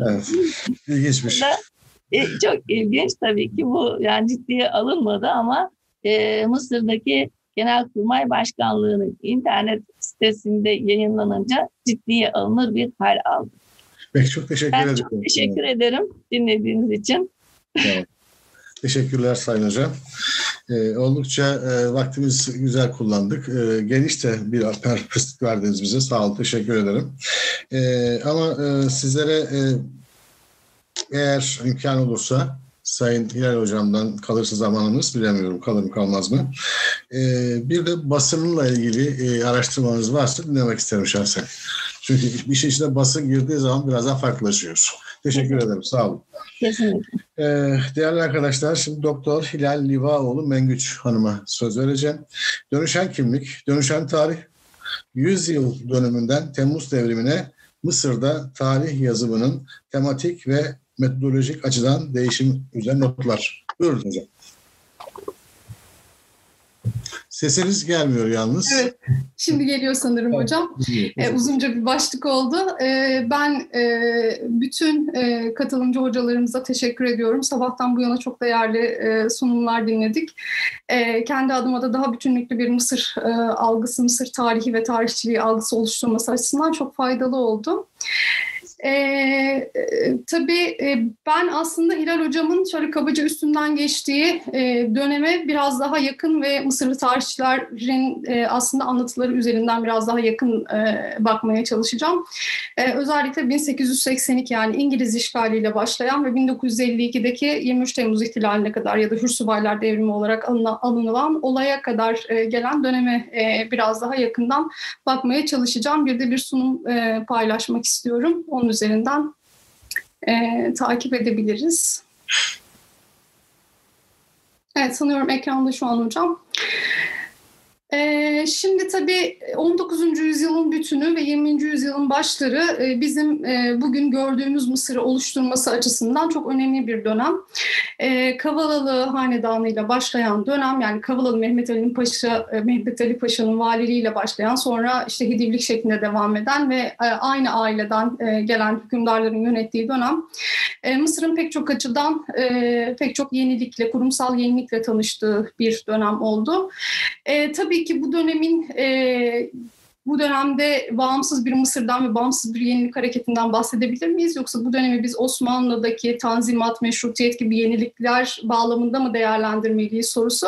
Evet, ilginçmiş. E, çok ilginç tabii ki bu yani ciddiye alınmadı ama e, Mısır'daki Genelkurmay Başkanlığı'nın internet sitesinde yayınlanınca ciddiye alınır bir hal aldı. Peki çok teşekkür ben ederim. çok teşekkür ederim dinlediğiniz için. Evet. Teşekkürler Sayın Hocam. Ee, oldukça e, vaktimizi güzel kullandık. E, geniş de bir perspektif verdiniz bize. Sağ olun, teşekkür ederim. E, ama e, sizlere e, eğer imkan olursa Sayın Hilal Hocam'dan kalırsa zamanımız bilemiyorum kalır mı kalmaz mı. Ee, bir de basınla ilgili e, araştırmanız varsa dinlemek isterim şahsen. Çünkü bir şey içinde basın girdiği zaman biraz daha farklılaşıyor. Teşekkür ederim. Sağ olun. Kesinlikle. Ee, değerli arkadaşlar şimdi Doktor Hilal Livaoğlu Mengüç Hanım'a söz vereceğim. Dönüşen kimlik, dönüşen tarih 100 yıl dönümünden Temmuz devrimine Mısır'da tarih yazımının tematik ve metodolojik açıdan değişim üzerine notlar. Buyurun hocam. Sesiniz gelmiyor yalnız. Evet, şimdi geliyor sanırım hocam. Ee, uzunca bir başlık oldu. Ee, ben e, bütün e, katılımcı hocalarımıza teşekkür ediyorum. Sabahtan bu yana çok değerli e, sunumlar dinledik. E, kendi adıma da daha bütünlüklü bir Mısır e, algısı, Mısır tarihi ve tarihçiliği algısı oluşturması açısından çok faydalı oldu. Ee, tabii e, ben aslında Hilal Hocam'ın şöyle kabaca üstünden geçtiği e, döneme biraz daha yakın ve Mısırlı tarihçilerin e, aslında anlatıları üzerinden biraz daha yakın e, bakmaya çalışacağım. E, özellikle 1882 yani İngiliz işgaliyle başlayan ve 1952'deki 23 Temmuz ihtilaline kadar ya da Hürsubaylar devrimi olarak alınılan olaya kadar e, gelen döneme e, biraz daha yakından bakmaya çalışacağım. Bir de bir sunum e, paylaşmak istiyorum. Onun üzerinden e, takip edebiliriz. Evet sanıyorum ekranda şu an hocam. Ee, şimdi tabii 19. yüzyılın bütünü ve 20. yüzyılın başları e, bizim e, bugün gördüğümüz Mısır'ı oluşturması açısından çok önemli bir dönem. E, Kavalalı hanedanıyla başlayan dönem yani Kavalalı Mehmet Ali'nin Paşa, Mehmet Ali Paşa'nın valiliğiyle başlayan sonra işte Hidivlik şeklinde devam eden ve aynı aileden gelen hükümdarların yönettiği dönem Mısır'ın pek çok açıdan pek çok yenilikle, kurumsal yenilikle tanıştığı bir dönem oldu. Tabii ki bu dönemin e, bu dönemde bağımsız bir Mısır'dan ve bağımsız bir yenilik hareketinden bahsedebilir miyiz? Yoksa bu dönemi biz Osmanlı'daki tanzimat, meşrutiyet gibi yenilikler bağlamında mı değerlendirmeliyiz sorusu.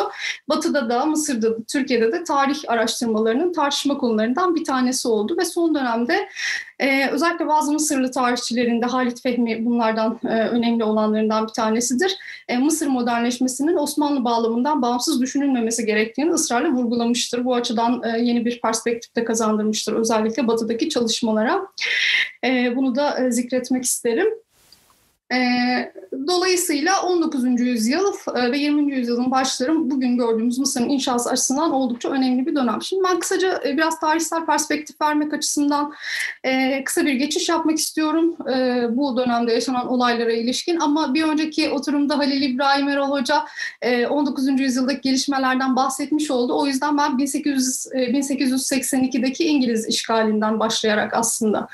Batı'da da, Mısır'da da, Türkiye'de de tarih araştırmalarının tartışma konularından bir tanesi oldu. Ve son dönemde ee, özellikle bazı Mısırlı tarihçilerin de Halit Fehmi bunlardan e, önemli olanlarından bir tanesidir. E, Mısır modernleşmesinin Osmanlı bağlamından bağımsız düşünülmemesi gerektiğini ısrarla vurgulamıştır. Bu açıdan e, yeni bir perspektif de kazandırmıştır özellikle batıdaki çalışmalara. E, bunu da zikretmek isterim. E, dolayısıyla 19. yüzyıl e, ve 20. yüzyılın başları bugün gördüğümüz Mısır'ın inşası açısından oldukça önemli bir dönem. Şimdi ben kısaca e, biraz tarihsel perspektif vermek açısından e, kısa bir geçiş yapmak istiyorum bu dönemde yaşanan olaylara ilişkin. Ama bir önceki oturumda Halil İbrahim Erol Hoca e, 19. yüzyıldaki gelişmelerden bahsetmiş oldu. O yüzden ben 1800, e, 1882'deki İngiliz işgalinden başlayarak aslında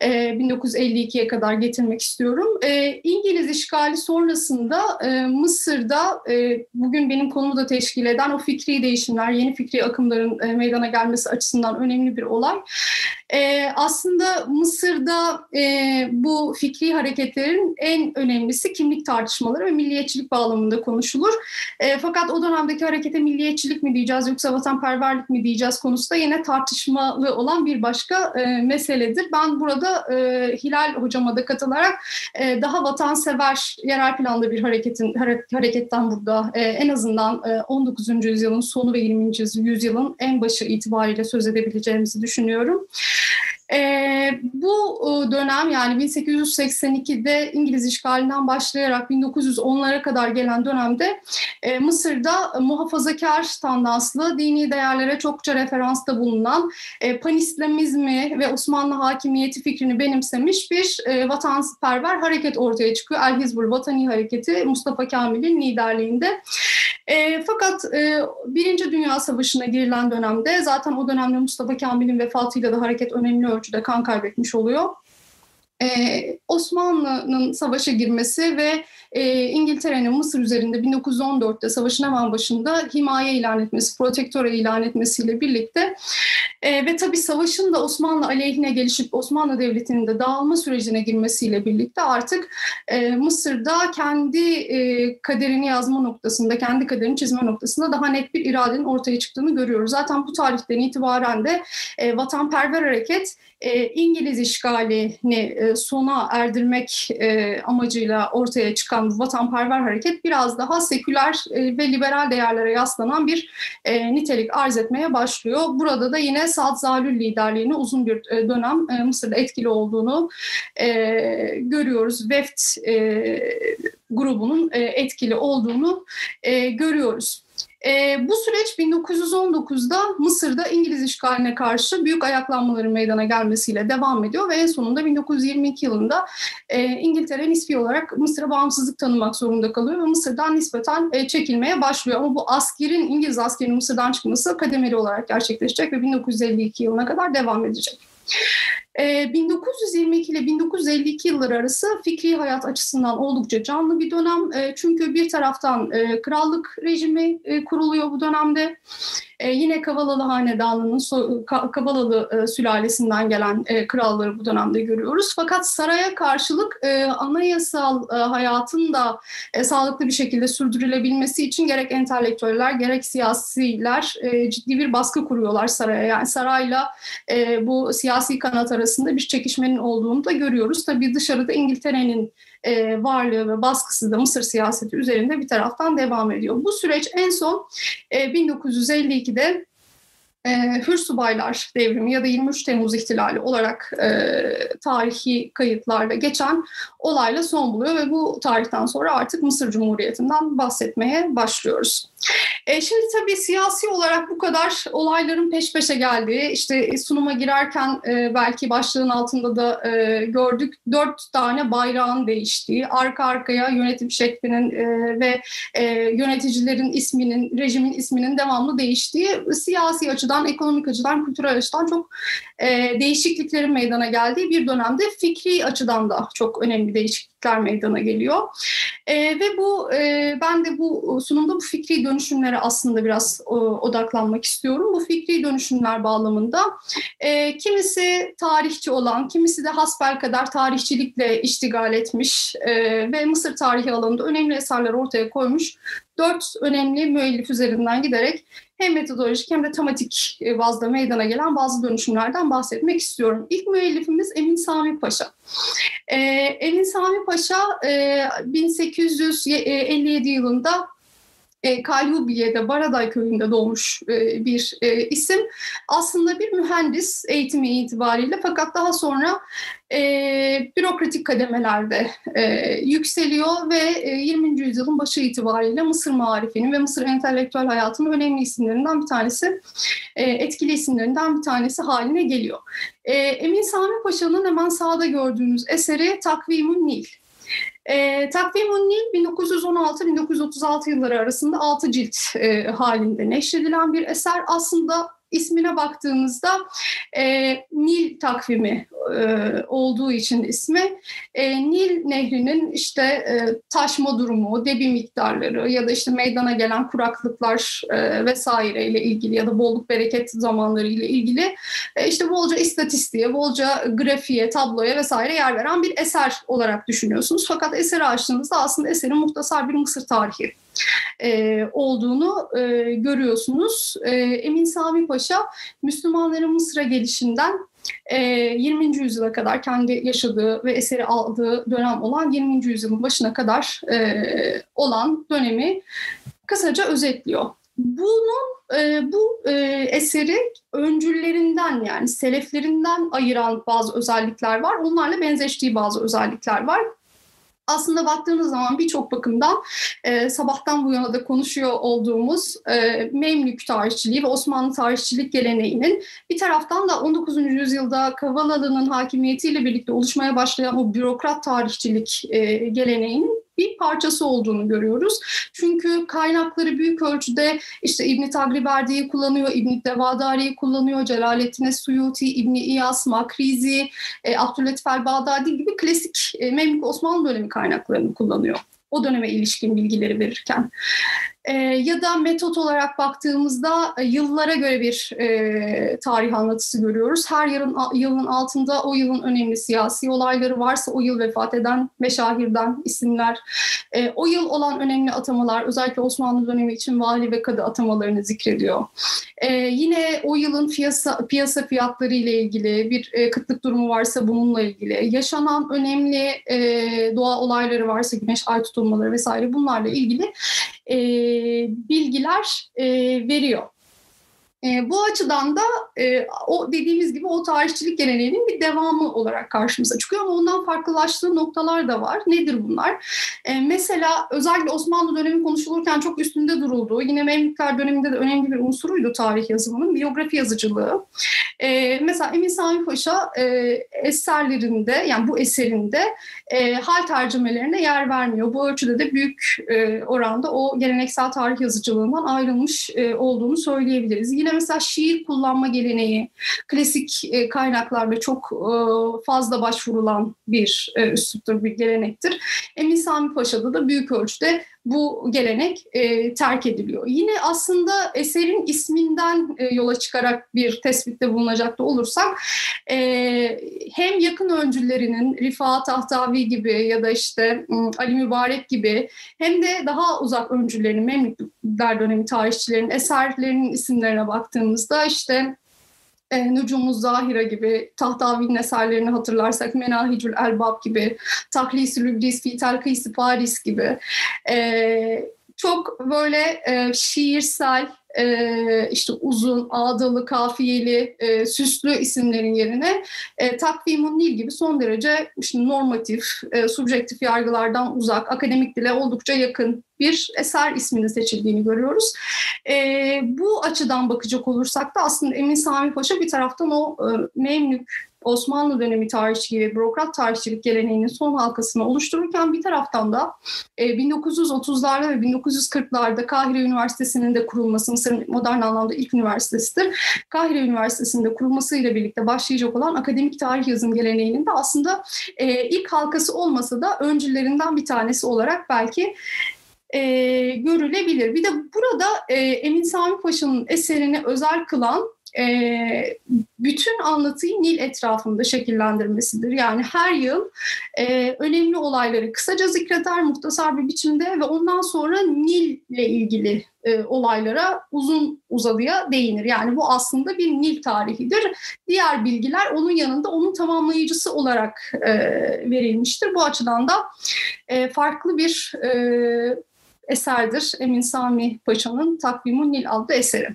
e, 1952'ye kadar getirmek istiyorum. İngiliz işgali sonrasında e, Mısır'da e, bugün benim konumu da teşkil eden o fikri değişimler, yeni fikri akımların e, meydana gelmesi açısından önemli bir olay. E, aslında Mısır'da e, bu fikri hareketlerin en önemlisi kimlik tartışmaları ve milliyetçilik bağlamında konuşulur. E, fakat o dönemdeki harekete milliyetçilik mi diyeceğiz yoksa vatanperverlik mi diyeceğiz konusu da yine tartışmalı olan bir başka e, meseledir. Ben burada e, Hilal hocama da katılarak e, daha vatansever yerel planda bir hareketin hareketten burada e, en azından e, 19. yüzyılın sonu ve 20. yüzyılın en başı itibariyle söz edebileceğimizi düşünüyorum. E, bu dönem yani 1882'de İngiliz işgalinden başlayarak 1910'lara kadar gelen dönemde e, Mısır'da muhafazakar tandanslı dini değerlere çokça referansta bulunan e, panislamizmi ve Osmanlı hakimiyeti fikrini benimsemiş bir e, vatanperver hareket ortaya çıkıyor. El Hizbul Vatani Hareketi Mustafa Kamil'in liderliğinde. E, fakat e, Birinci Dünya Savaşı'na girilen dönemde zaten o dönemde Mustafa Kamil'in vefatıyla da hareket önemli ölçüde kan kaybetmiş oluyor. Ee, Osmanlı'nın savaşa girmesi ve e, İngiltere'nin Mısır üzerinde 1914'te savaşın hemen başında himaye ilan etmesi, protektore ilan etmesiyle birlikte e, ve tabii savaşın da Osmanlı aleyhine gelişip Osmanlı Devleti'nin de dağılma sürecine girmesiyle birlikte artık e, Mısır'da kendi e, kaderini yazma noktasında, kendi kaderini çizme noktasında daha net bir iradenin ortaya çıktığını görüyoruz. Zaten bu tarihten itibaren de e, vatanperver hareket e, İngiliz işgalini e, sona erdirmek e, amacıyla ortaya çıkan vatanperver hareket biraz daha seküler e, ve liberal değerlere yaslanan bir e, nitelik arz etmeye başlıyor. Burada da yine Saad Zalül liderliğini uzun bir e, dönem e, Mısır'da etkili olduğunu e, görüyoruz. Veft e, grubunun e, etkili olduğunu e, görüyoruz. E, bu süreç 1919'da Mısır'da İngiliz işgaline karşı büyük ayaklanmaların meydana gelmesiyle devam ediyor ve en sonunda 1922 yılında e, İngiltere nispi olarak Mısır'a bağımsızlık tanımak zorunda kalıyor ve Mısır'dan nispeten e, çekilmeye başlıyor. Ama bu askerin, İngiliz askerinin Mısır'dan çıkması kademeli olarak gerçekleşecek ve 1952 yılına kadar devam edecek. 1922 ile 1952 yılları arası fikri hayat açısından oldukça canlı bir dönem. Çünkü bir taraftan krallık rejimi kuruluyor bu dönemde. E, yine Kavalalı Hanedanı'nın so, Kavalalı e, sülalesinden gelen e, kralları bu dönemde görüyoruz. Fakat saraya karşılık e, anayasal e, hayatın da e, sağlıklı bir şekilde sürdürülebilmesi için gerek entelektüeller gerek siyasiler e, ciddi bir baskı kuruyorlar saraya. Yani sarayla e, bu siyasi kanat arasında bir çekişmenin olduğunu da görüyoruz. Tabii dışarıda İngiltere'nin e, varlığı ve baskısı da Mısır siyaseti üzerinde bir taraftan devam ediyor. Bu süreç en son e, 1952'de e, Hür Subaylar Devrimi ya da 23 Temmuz İhtilali olarak e, tarihi kayıtlarda geçen olayla son buluyor ve bu tarihten sonra artık Mısır Cumhuriyeti'nden bahsetmeye başlıyoruz. E, şimdi tabii siyasi olarak bu kadar olayların peş peşe geldiği, işte sunuma girerken e, belki başlığın altında da e, gördük, dört tane bayrağın değiştiği, arka arkaya yönetim şeklinin e, ve e, yöneticilerin isminin, rejimin isminin devamlı değiştiği siyasi açıdan, ekonomik açıdan, kültürel açıdan çok e, değişikliklerin meydana geldiği bir dönemde fikri açıdan da çok önemli değişiklikler meydana geliyor. E, ve bu e, ben de bu sunumda bu fikri dönüşümlere aslında biraz o, odaklanmak istiyorum. Bu fikri dönüşümler bağlamında e, kimisi tarihçi olan, kimisi de hasbel kadar tarihçilikle iştigal etmiş e, ve Mısır tarihi alanında önemli eserler ortaya koymuş dört önemli müellif üzerinden giderek hem metodolojik hem de tematik e, bazda meydana gelen bazı dönüşümlerden bahsetmek istiyorum. İlk müellifimiz Emin Sami Paşa. Ee, Emin Sami Paşa e, 1857 yılında e, Kalyubiye'de Baraday köyünde doğmuş e, bir e, isim. Aslında bir mühendis eğitimi itibariyle fakat daha sonra e, bürokratik kademelerde e, yükseliyor ve e, 20. yüzyılın başı itibariyle Mısır marifinin ve Mısır entelektüel hayatının önemli isimlerinden bir tanesi, e, etkili isimlerinden bir tanesi haline geliyor. E, Emin Sami Paşa'nın hemen sağda gördüğünüz eseri Takvim-ü Nil. E, Takvim-ün Nil 1916-1936 yılları arasında 6 cilt e, halinde neşredilen bir eser. Aslında ismine baktığımızda e, Nil takvimi e, olduğu için ismi e, Nil Nehri'nin işte e, taşma durumu, debi miktarları ya da işte meydana gelen kuraklıklar e, vesaire ile ilgili ya da bolluk bereket zamanları ile ilgili e, işte bolca istatistiğe, bolca grafiğe, tabloya vesaire yer veren bir eser olarak düşünüyorsunuz. Fakat eseri açtığınızda aslında eserin muhtasar bir Mısır tarihi e, olduğunu e, görüyorsunuz. E, Emin Sami Paşa Müslümanların Mısır'a gelişinden 20. yüzyıla kadar kendi yaşadığı ve eseri aldığı dönem olan 20. yüzyılın başına kadar olan dönemi kısaca özetliyor. Bunun e, bu e, eseri öncüllerinden yani seleflerinden ayıran bazı özellikler var. Onlarla benzeştiği bazı özellikler var aslında baktığınız zaman birçok bakımdan e, sabahtan bu yana da konuşuyor olduğumuz e, Memlük tarihçiliği ve Osmanlı tarihçilik geleneğinin bir taraftan da 19. yüzyılda Kavalalı'nın hakimiyetiyle birlikte oluşmaya başlayan o bürokrat tarihçilik e, geleneğinin bir parçası olduğunu görüyoruz. Çünkü kaynakları büyük ölçüde işte İbn Tagriberdi'yi kullanıyor, İbn Devadari'yi kullanıyor, Celaleddin Suyuti, İbn İyas, Makrizi, e, Abdülatif el-Bağdadi gibi klasik e, Memlük Osmanlı dönemi kaynaklarını kullanıyor. O döneme ilişkin bilgileri verirken. E, ya da metot olarak baktığımızda e, yıllara göre bir e, tarih anlatısı görüyoruz. Her yılın, yılın altında o yılın önemli siyasi olayları varsa o yıl vefat eden meşahirden isimler, e, o yıl olan önemli atamalar özellikle Osmanlı dönemi için vali ve kadı atamalarını zikrediyor. E, yine o yılın piyasa, piyasa fiyatları ile ilgili bir e, kıtlık durumu varsa bununla ilgili, yaşanan önemli e, doğa olayları varsa güneş ay tutulmaları vesaire bunlarla ilgili e, bilgiler e, veriyor. E, bu açıdan da e, o dediğimiz gibi o tarihçilik geleneğinin bir devamı olarak karşımıza çıkıyor ama ondan farklılaştığı noktalar da var. Nedir bunlar? E, mesela özellikle Osmanlı dönemi konuşulurken çok üstünde durulduğu, yine Memlükler döneminde de önemli bir unsuruydu tarih yazımının, biyografi yazıcılığı. E, mesela Emin Sami Paşa e, eserlerinde, yani bu eserinde e, hal tercümelerine yer vermiyor. Bu ölçüde de büyük e, oranda o geleneksel tarih yazıcılığından ayrılmış e, olduğunu söyleyebiliriz. Yine mesela şiir kullanma geleneği klasik e, kaynaklarda çok e, fazla başvurulan bir e, üsluptur, bir gelenektir. Emin Sami Paşa'da da büyük ölçüde bu gelenek e, terk ediliyor. Yine aslında eserin isminden e, yola çıkarak bir tespitte bulunacak da olursak e, hem yakın öncülerinin Rifat Tahtavi gibi ya da işte Ali Mübarek gibi hem de daha uzak öncülerinin Memlükler dönemi tarihçilerinin eserlerinin isimlerine baktığımızda işte e, Nucumuz Zahira gibi, Tahtavi'nin eserlerini hatırlarsak Menahicül Elbab gibi, Tahlis-ül Übris fi Paris gibi. E, çok böyle e, şiirsel, e, işte uzun, ağdalı, kafiyeli, e, süslü isimlerin yerine e, takvimun nil gibi son derece işte normatif, e, subjektif yargılardan uzak, akademik dile oldukça yakın bir eser isminin seçildiğini görüyoruz. E, bu açıdan bakacak olursak da aslında Emin Sami Paşa bir taraftan o e, Memlük Osmanlı dönemi tarihçiliği ve bürokrat tarihçilik geleneğinin son halkasını oluştururken bir taraftan da e, 1930'larda ve 1940'larda Kahire Üniversitesi'nin de kurulması, Mısır'ın modern anlamda ilk üniversitesidir. Kahire Üniversitesi'nde kurulmasıyla birlikte başlayacak olan akademik tarih yazım geleneğinin de aslında e, ilk halkası olmasa da öncülerinden bir tanesi olarak belki e, görülebilir. Bir de burada e, Emin Sami Paşa'nın eserini özel kılan e, bütün anlatıyı Nil etrafında şekillendirmesidir. Yani her yıl e, önemli olayları kısaca zikreder muhtasar bir biçimde ve ondan sonra Nil ile ilgili e, olaylara uzun uzadıya değinir. Yani bu aslında bir Nil tarihidir. Diğer bilgiler onun yanında onun tamamlayıcısı olarak e, verilmiştir. Bu açıdan da e, farklı bir e, eserdir Emin Sami Paşa'nın Takvimun Nil adlı eseri.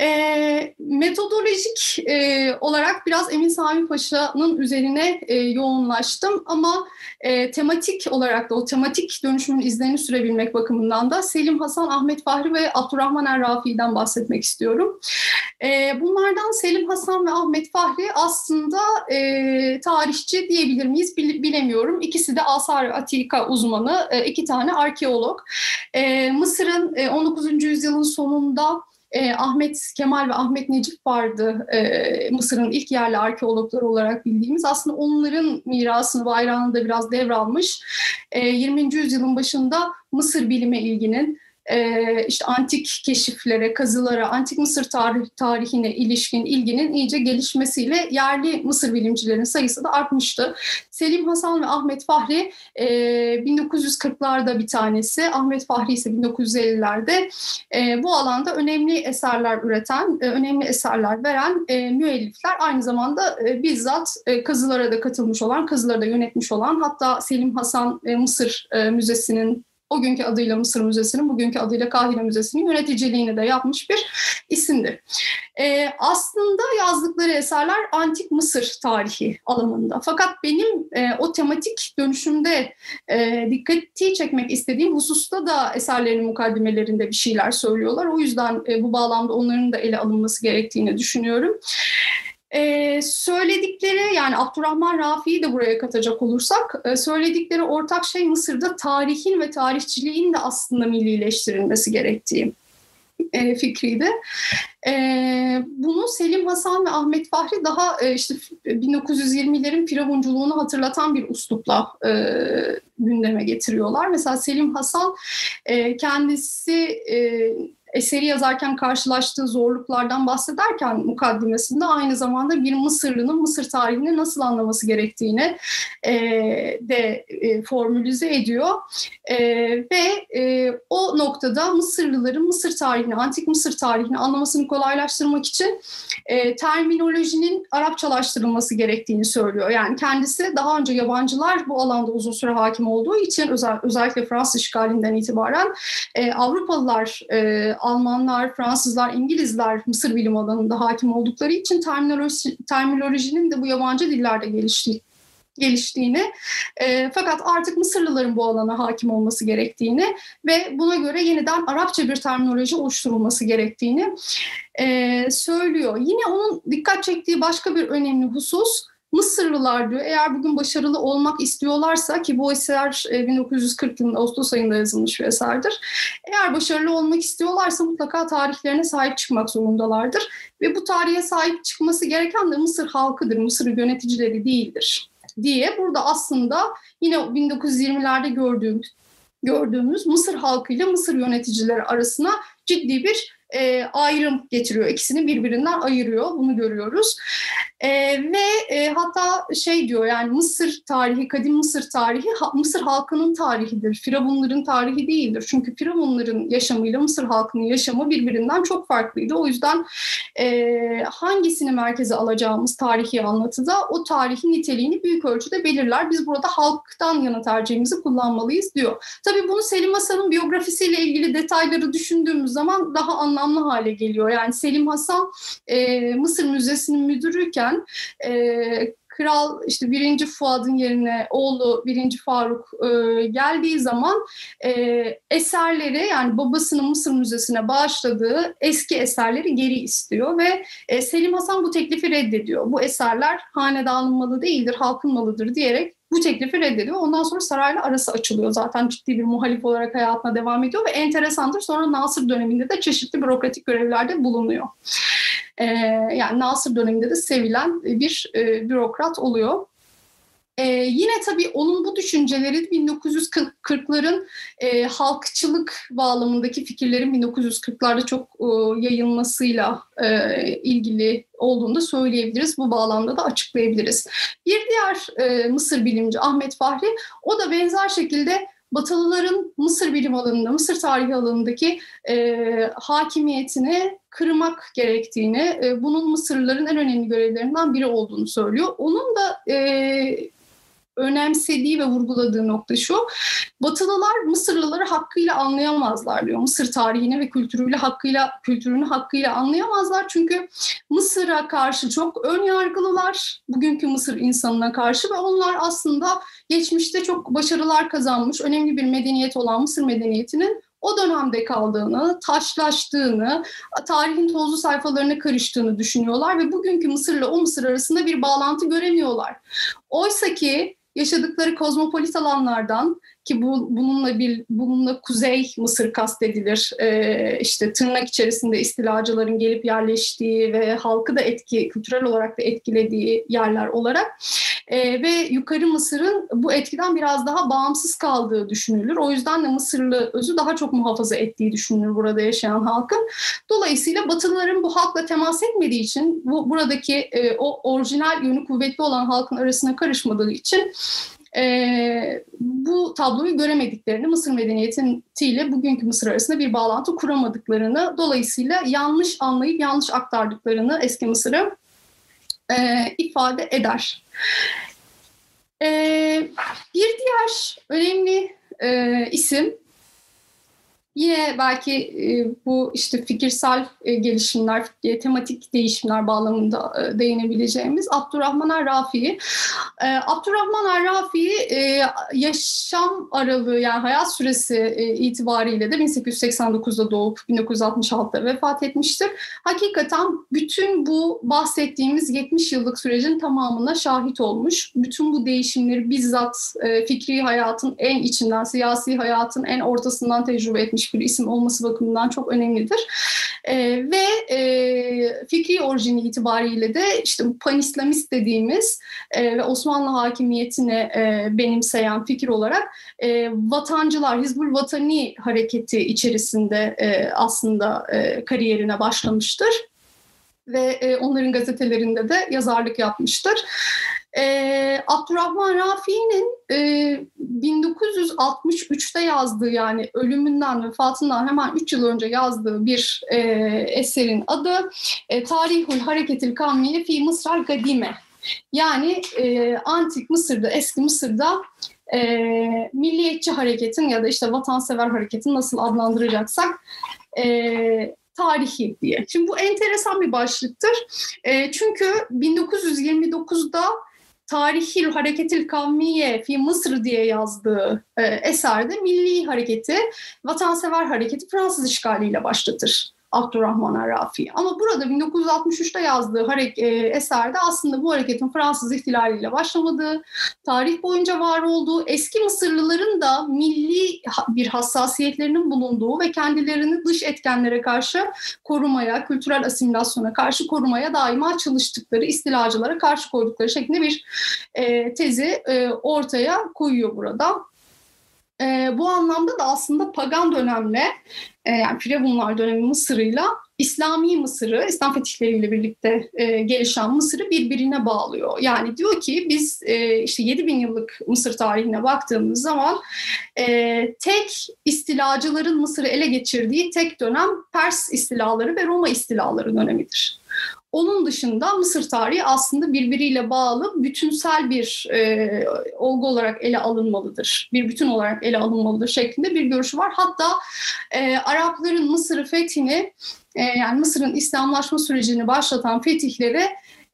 E, metodolojik e, olarak biraz Emin Sami Paşa'nın üzerine e, yoğunlaştım ama e, tematik olarak da o tematik dönüşümün izlerini sürebilmek bakımından da Selim Hasan, Ahmet Fahri ve Abdurrahman Er-Rafi'den bahsetmek istiyorum. E, bunlardan Selim Hasan ve Ahmet Fahri aslında e, tarihçi diyebilir miyiz bilemiyorum. İkisi de Asar Atika uzmanı, e, iki tane arkeolog. E, Mısır'ın e, 19. yüzyılın sonunda e, Ahmet Kemal ve Ahmet Necip vardı e, Mısır'ın ilk yerli arkeologları olarak bildiğimiz. Aslında onların mirasını, bayrağını da biraz devralmış. E, 20. yüzyılın başında Mısır bilime ilginin e, işte antik keşiflere, kazılara, antik Mısır tarih, tarihine ilişkin ilginin iyice gelişmesiyle yerli Mısır bilimcilerin sayısı da artmıştı. Selim Hasan ve Ahmet Fahri e, 1940'larda bir tanesi, Ahmet Fahri ise 1950'lerde e, bu alanda önemli eserler üreten, e, önemli eserler veren e, müellifler. Aynı zamanda e, bizzat e, kazılara da katılmış olan, kazıları da yönetmiş olan, hatta Selim Hasan e, Mısır e, Müzesi'nin o günkü adıyla Mısır Müzesi'nin, bugünkü adıyla Kahire Müzesi'nin yöneticiliğini de yapmış bir isimdir. Ee, aslında yazdıkları eserler antik Mısır tarihi alanında. Fakat benim e, o tematik dönüşümde e, dikkati çekmek istediğim hususta da eserlerin mukaddimelerinde bir şeyler söylüyorlar. O yüzden e, bu bağlamda onların da ele alınması gerektiğini düşünüyorum. Ee, söyledikleri yani Abdurrahman Rafi'yi de buraya katacak olursak e, söyledikleri ortak şey Mısır'da tarihin ve tarihçiliğin de aslında millileştirilmesi gerektiği e, fikriydi. E, bunu Selim Hasan ve Ahmet Fahri daha e, işte 1920'lerin firavunculuğunu hatırlatan bir uslupla e, gündeme getiriyorlar. Mesela Selim Hasan e, kendisi e, eseri yazarken karşılaştığı zorluklardan bahsederken mukaddimesinde aynı zamanda bir Mısırlı'nın Mısır tarihini nasıl anlaması gerektiğini e, de e, formülize ediyor. E, ve e, o noktada Mısırlıların Mısır tarihini, antik Mısır tarihini anlamasını kolaylaştırmak için e, terminolojinin Arapçalaştırılması gerektiğini söylüyor. Yani kendisi daha önce yabancılar bu alanda uzun süre hakim olduğu için özel, özellikle Fransız işgalinden itibaren e, Avrupalılar e, Almanlar, Fransızlar, İngilizler Mısır bilim alanında hakim oldukları için terminoloji, terminolojinin de bu yabancı dillerde geliştiği geliştiğini e, fakat artık Mısırlıların bu alana hakim olması gerektiğini ve buna göre yeniden Arapça bir terminoloji oluşturulması gerektiğini e, söylüyor. Yine onun dikkat çektiği başka bir önemli husus Mısırlılar diyor eğer bugün başarılı olmak istiyorlarsa ki bu eser 1940 e, yılında Ağustos ayında yazılmış bir eserdir. Eğer başarılı olmak istiyorlarsa mutlaka tarihlerine sahip çıkmak zorundalardır. Ve bu tarihe sahip çıkması gereken de Mısır halkıdır, Mısır yöneticileri değildir diye burada aslında yine 1920'lerde gördüğümüz gördüğümüz Mısır halkıyla Mısır yöneticileri arasına ciddi bir e, ayrım getiriyor. İkisini birbirinden ayırıyor. Bunu görüyoruz. E, ve e, hatta şey diyor yani Mısır tarihi, kadim Mısır tarihi ha, Mısır halkının tarihidir. Firavunların tarihi değildir. Çünkü Firavunların yaşamıyla Mısır halkının yaşamı birbirinden çok farklıydı. O yüzden e, hangisini merkeze alacağımız tarihi anlatıda o tarihin niteliğini büyük ölçüde belirler. Biz burada halktan yana tercihimizi kullanmalıyız diyor. Tabii bunu Selim Hasan'ın biyografisiyle ilgili detayları düşündüğümüz zaman daha anlamlı hale geliyor. Yani Selim Hasan e, Mısır Müzesi'nin müdürüyken e, Kral işte birinci Fuad'ın yerine oğlu birinci Faruk e, geldiği zaman e, eserleri yani babasının Mısır Müzesi'ne bağışladığı eski eserleri geri istiyor ve e, Selim Hasan bu teklifi reddediyor. Bu eserler hanedanın malı değildir, halkın malıdır diyerek bu teklifi reddediyor. Ondan sonra sarayla arası açılıyor. Zaten ciddi bir muhalif olarak hayatına devam ediyor ve enteresandır. Sonra Nasır döneminde de çeşitli bürokratik görevlerde bulunuyor. Ee, yani Nasır döneminde de sevilen bir e, bürokrat oluyor. Ee, yine tabii onun bu düşünceleri 1940'ların e, halkçılık bağlamındaki fikirlerin 1940'larda çok e, yayılmasıyla e, ilgili olduğunu da söyleyebiliriz. Bu bağlamda da açıklayabiliriz. Bir diğer e, Mısır bilimci Ahmet Fahri, o da benzer şekilde Batılıların Mısır bilim alanında, Mısır tarihi alanındaki e, hakimiyetini kırmak gerektiğini, e, bunun Mısırlıların en önemli görevlerinden biri olduğunu söylüyor. Onun da e, önemsediği ve vurguladığı nokta şu. Batılılar Mısırlıları hakkıyla anlayamazlar diyor. Mısır tarihini ve kültürüyle hakkıyla kültürünü hakkıyla anlayamazlar. Çünkü Mısır'a karşı çok ön yargılılar. Bugünkü Mısır insanına karşı ve onlar aslında geçmişte çok başarılar kazanmış, önemli bir medeniyet olan Mısır medeniyetinin o dönemde kaldığını, taşlaştığını, tarihin tozlu sayfalarına karıştığını düşünüyorlar ve bugünkü Mısır'la o Mısır arasında bir bağlantı göremiyorlar. Oysa ki yaşadıkları kozmopolit alanlardan ki bu bununla bir bununla Kuzey Mısır kastedilir. Ee, işte tırnak içerisinde istilacıların gelip yerleştiği ve halkı da etki kültürel olarak da etkilediği yerler olarak ee, ve yukarı Mısır'ın bu etkiden biraz daha bağımsız kaldığı düşünülür. O yüzden de Mısırlı özü daha çok muhafaza ettiği düşünülür burada yaşayan halkın. Dolayısıyla Batılıların bu halkla temas etmediği için bu buradaki e, o orijinal yönü kuvvetli olan halkın arasına karışmadığı için e, bu tabloyu göremediklerini, Mısır medeniyetiyle bugünkü Mısır arasında bir bağlantı kuramadıklarını, dolayısıyla yanlış anlayıp yanlış aktardıklarını eski Mısır'ı e, ifade eder. E, bir diğer önemli e, isim Yine belki e, bu işte fikirsel e, gelişimler, e, tematik değişimler bağlamında değinebileceğimiz Abdurrahman Er-Rafi'yi. E, Abdurrahman Er-Rafi'yi e, yaşam aralığı yani hayat süresi itibariyle de 1889'da doğup 1966'da vefat etmiştir. Hakikaten bütün bu bahsettiğimiz 70 yıllık sürecin tamamına şahit olmuş. Bütün bu değişimleri bizzat fikri hayatın en içinden, siyasi hayatın en ortasından tecrübe etmiş bir isim olması bakımından çok önemlidir. E, ve e, fikri orijini itibariyle de işte panislamist dediğimiz e, ve Osmanlı hakimiyetine e, benimseyen fikir olarak e, vatancılar, Hizbul Vatani hareketi içerisinde e, aslında e, kariyerine başlamıştır ve e, onların gazetelerinde de yazarlık yapmıştır. E, Abdurrahman Rafi'nin e, 1963'te yazdığı yani ölümünden, vefatından hemen 3 yıl önce yazdığı bir e, eserin adı e, Tarihul Hareketil Kavmiye fi Mısral Gadime. Yani e, antik Mısır'da, eski Mısır'da e, milliyetçi hareketin ya da işte vatansever hareketin nasıl adlandıracaksak e, tarihi diye. Şimdi bu enteresan bir başlıktır. E, çünkü 1929'da Tarihil Hareketil Kavmiye fi Mısır diye yazdığı e, eserde milli hareketi, vatansever hareketi Fransız işgaliyle başlatır. Abdurrahman Arrafi. Ama burada 1963'te yazdığı e, eserde aslında bu hareketin Fransız ihtilaliyle başlamadığı, tarih boyunca var olduğu, eski Mısırlıların da milli bir hassasiyetlerinin bulunduğu ve kendilerini dış etkenlere karşı korumaya, kültürel asimilasyona karşı korumaya daima çalıştıkları, istilacılara karşı koydukları şeklinde bir e, tezi e, ortaya koyuyor burada. E, bu anlamda da aslında pagan dönemle e, yani Firavunlar dönemi Mısır'ıyla İslami Mısır'ı, İslam fetihleriyle birlikte e, gelişen Mısır'ı birbirine bağlıyor. Yani diyor ki biz e, işte 7000 yıllık Mısır tarihine baktığımız zaman e, tek istilacıların Mısır'ı ele geçirdiği tek dönem Pers istilaları ve Roma istilaları dönemidir. Onun dışında Mısır tarihi aslında birbiriyle bağlı bütünsel bir e, olgu olarak ele alınmalıdır. Bir bütün olarak ele alınmalıdır şeklinde bir görüşü var. Hatta e, Arapların Mısır'ı fethini e, yani Mısır'ın İslamlaşma sürecini başlatan fetihleri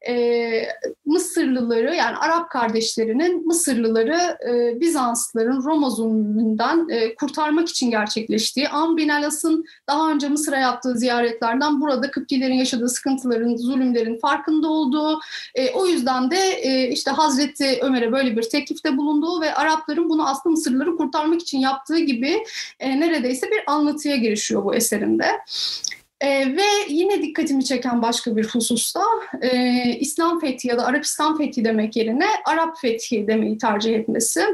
e, Mısırlıları yani Arap kardeşlerinin Mısırlıları e, Bizanslıların Roma zulmünden e, kurtarmak için gerçekleştiği Am bin Alas'ın daha önce Mısır'a yaptığı ziyaretlerden burada Kıptilerin yaşadığı sıkıntıların, zulümlerin farkında olduğu e, o yüzden de e, işte Hazreti Ömer'e böyle bir teklifte bulunduğu ve Arapların bunu aslında Mısırlıları kurtarmak için yaptığı gibi e, neredeyse bir anlatıya girişiyor bu eserinde. E, ve yine dikkatimi çeken başka bir hususta e, İslam fethi ya da Arabistan fethi demek yerine Arap fethi demeyi tercih etmesi.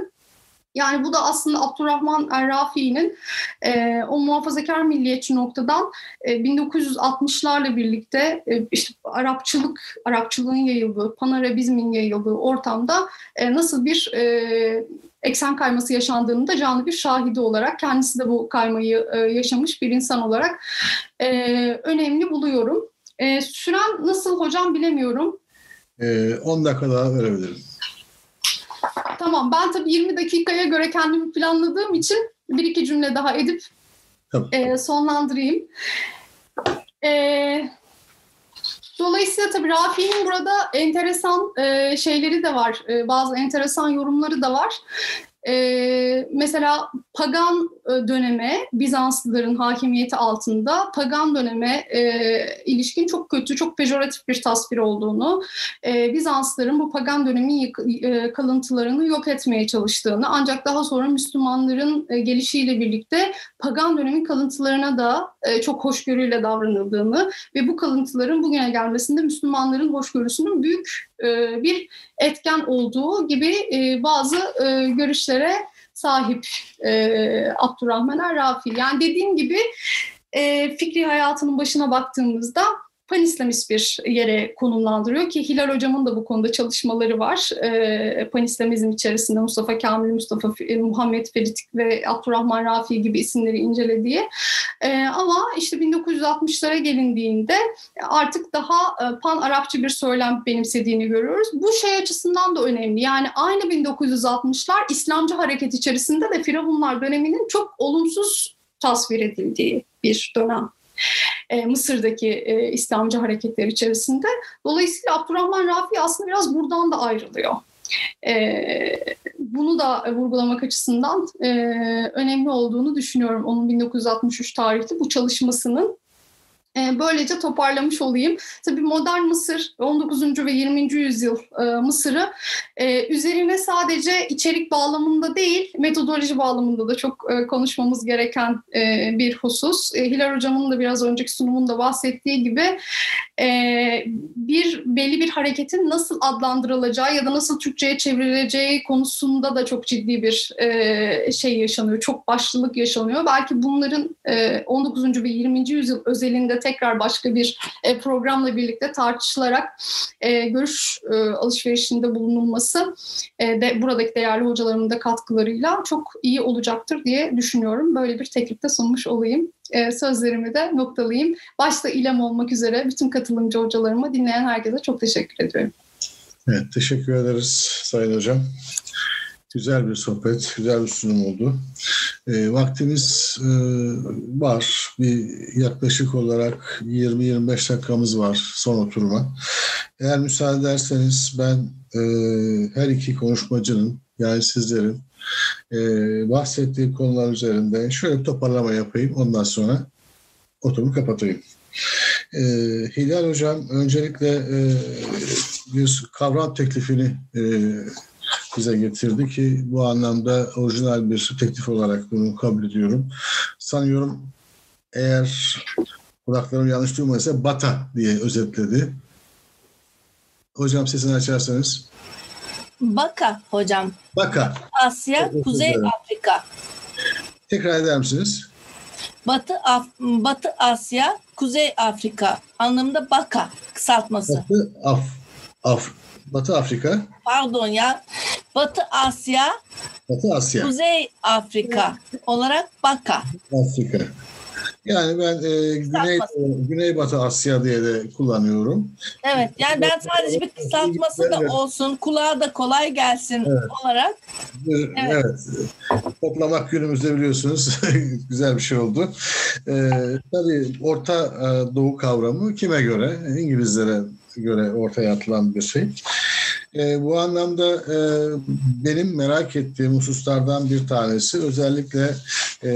Yani bu da aslında Abdurrahman Er-Rafi'nin e, o muhafazakar milliyetçi noktadan e, 1960'larla birlikte e, işte Arapçılık, Arapçılığın yayıldığı, Panarabizmin yayıldığı ortamda e, nasıl bir e, eksen kayması yaşandığını da canlı bir şahidi olarak kendisi de bu kaymayı e, yaşamış bir insan olarak e, önemli buluyorum. E, süren nasıl hocam bilemiyorum. 10 e, dakika daha verebilirim. Tamam ben tabii 20 dakikaya göre kendimi planladığım için bir iki cümle daha edip tamam. e, sonlandırayım. E, Dolayısıyla tabii Rafi'nin burada enteresan e, şeyleri de var. E, bazı enteresan yorumları da var. Ee, mesela pagan e, döneme, Bizanslıların hakimiyeti altında pagan döneme e, ilişkin çok kötü, çok pejoratif bir tasvir olduğunu, e, Bizanslıların bu pagan dönemin e, kalıntılarını yok etmeye çalıştığını, ancak daha sonra Müslümanların e, gelişiyle birlikte pagan dönemin kalıntılarına da e, çok hoşgörüyle davranıldığını ve bu kalıntıların bugüne gelmesinde Müslümanların hoşgörüsünün büyük e, bir etken olduğu gibi e, bazı e, görüşlere sahip Abdurrahman Er-Rafi. Yani dediğim gibi fikri hayatının başına baktığımızda panislamist bir yere konumlandırıyor ki Hilal Hocam'ın da bu konuda çalışmaları var. E, panislamizm içerisinde Mustafa Kamil, Mustafa Muhammed Ferit ve Abdurrahman Rafi gibi isimleri incelediği. E, ama işte 1960'lara gelindiğinde artık daha e, pan-Arapçı bir söylem benimsediğini görüyoruz. Bu şey açısından da önemli. Yani aynı 1960'lar İslamcı hareket içerisinde de Firavunlar döneminin çok olumsuz tasvir edildiği bir dönem. E, Mısır'daki e, İslamcı hareketler içerisinde. Dolayısıyla Abdurrahman Rafi aslında biraz buradan da ayrılıyor. E, bunu da vurgulamak açısından e, önemli olduğunu düşünüyorum. Onun 1963 tarihli bu çalışmasının böylece toparlamış olayım. Tabii modern Mısır, 19. ve 20. yüzyıl e, Mısır'ı e, üzerine sadece içerik bağlamında değil, metodoloji bağlamında da çok konuşmamız gereken bir husus. Hilal Hocam'ın da biraz önceki sunumunda bahsettiği gibi bir belli bir hareketin nasıl adlandırılacağı ya da nasıl Türkçe'ye çevrileceği konusunda da çok ciddi bir şey yaşanıyor. Çok başlılık yaşanıyor. Belki bunların 19. ve 20. yüzyıl özelinde tekrar başka bir e, programla birlikte tartışılarak e, görüş e, alışverişinde bulunulması de buradaki değerli hocalarımın da katkılarıyla çok iyi olacaktır diye düşünüyorum. Böyle bir teklifte sunmuş olayım. Sözlerimi de noktalayayım. Başta İlem olmak üzere bütün katılımcı hocalarıma, dinleyen herkese çok teşekkür ediyorum. Evet, teşekkür ederiz Sayın Hocam. Güzel bir sohbet, güzel bir sunum oldu. E, vaktimiz e, var. Bir yaklaşık olarak 20-25 dakikamız var son oturuma. Eğer müsaade ederseniz ben e, her iki konuşmacının yani sizlerin e, bahsettiği konular üzerinde şöyle bir toparlama yapayım. Ondan sonra oturumu kapatayım. E, Hilal Hocam öncelikle e, bir kavram teklifini e, bize getirdi ki bu anlamda orijinal bir teklif olarak bunu kabul ediyorum. Sanıyorum eğer kulaklarım yanlış duymadıysa Bata diye özetledi. Hocam sesini açarsanız. Baka hocam. Baka. Asya, Kuzey Afrika. Tekrar eder misiniz? Batı Af Batı Asya, Kuzey Afrika anlamında Baka kısaltması. Batı Af Af Batı Afrika. Pardon ya. Batı Asya. Batı Asya. Kuzey Afrika olarak Baka. Afrika. Yani ben e, Güney, Güneybatı Asya diye de kullanıyorum. Evet yani ben sadece bir kısaltması da olsun, kulağa da kolay gelsin evet. olarak. Evet. evet. Toplamak günümüzde biliyorsunuz güzel bir şey oldu. Ee, tabii Orta Doğu kavramı kime göre? İngilizlere göre ortaya atılan bir şey. E, bu anlamda e, benim merak ettiğim hususlardan bir tanesi özellikle e,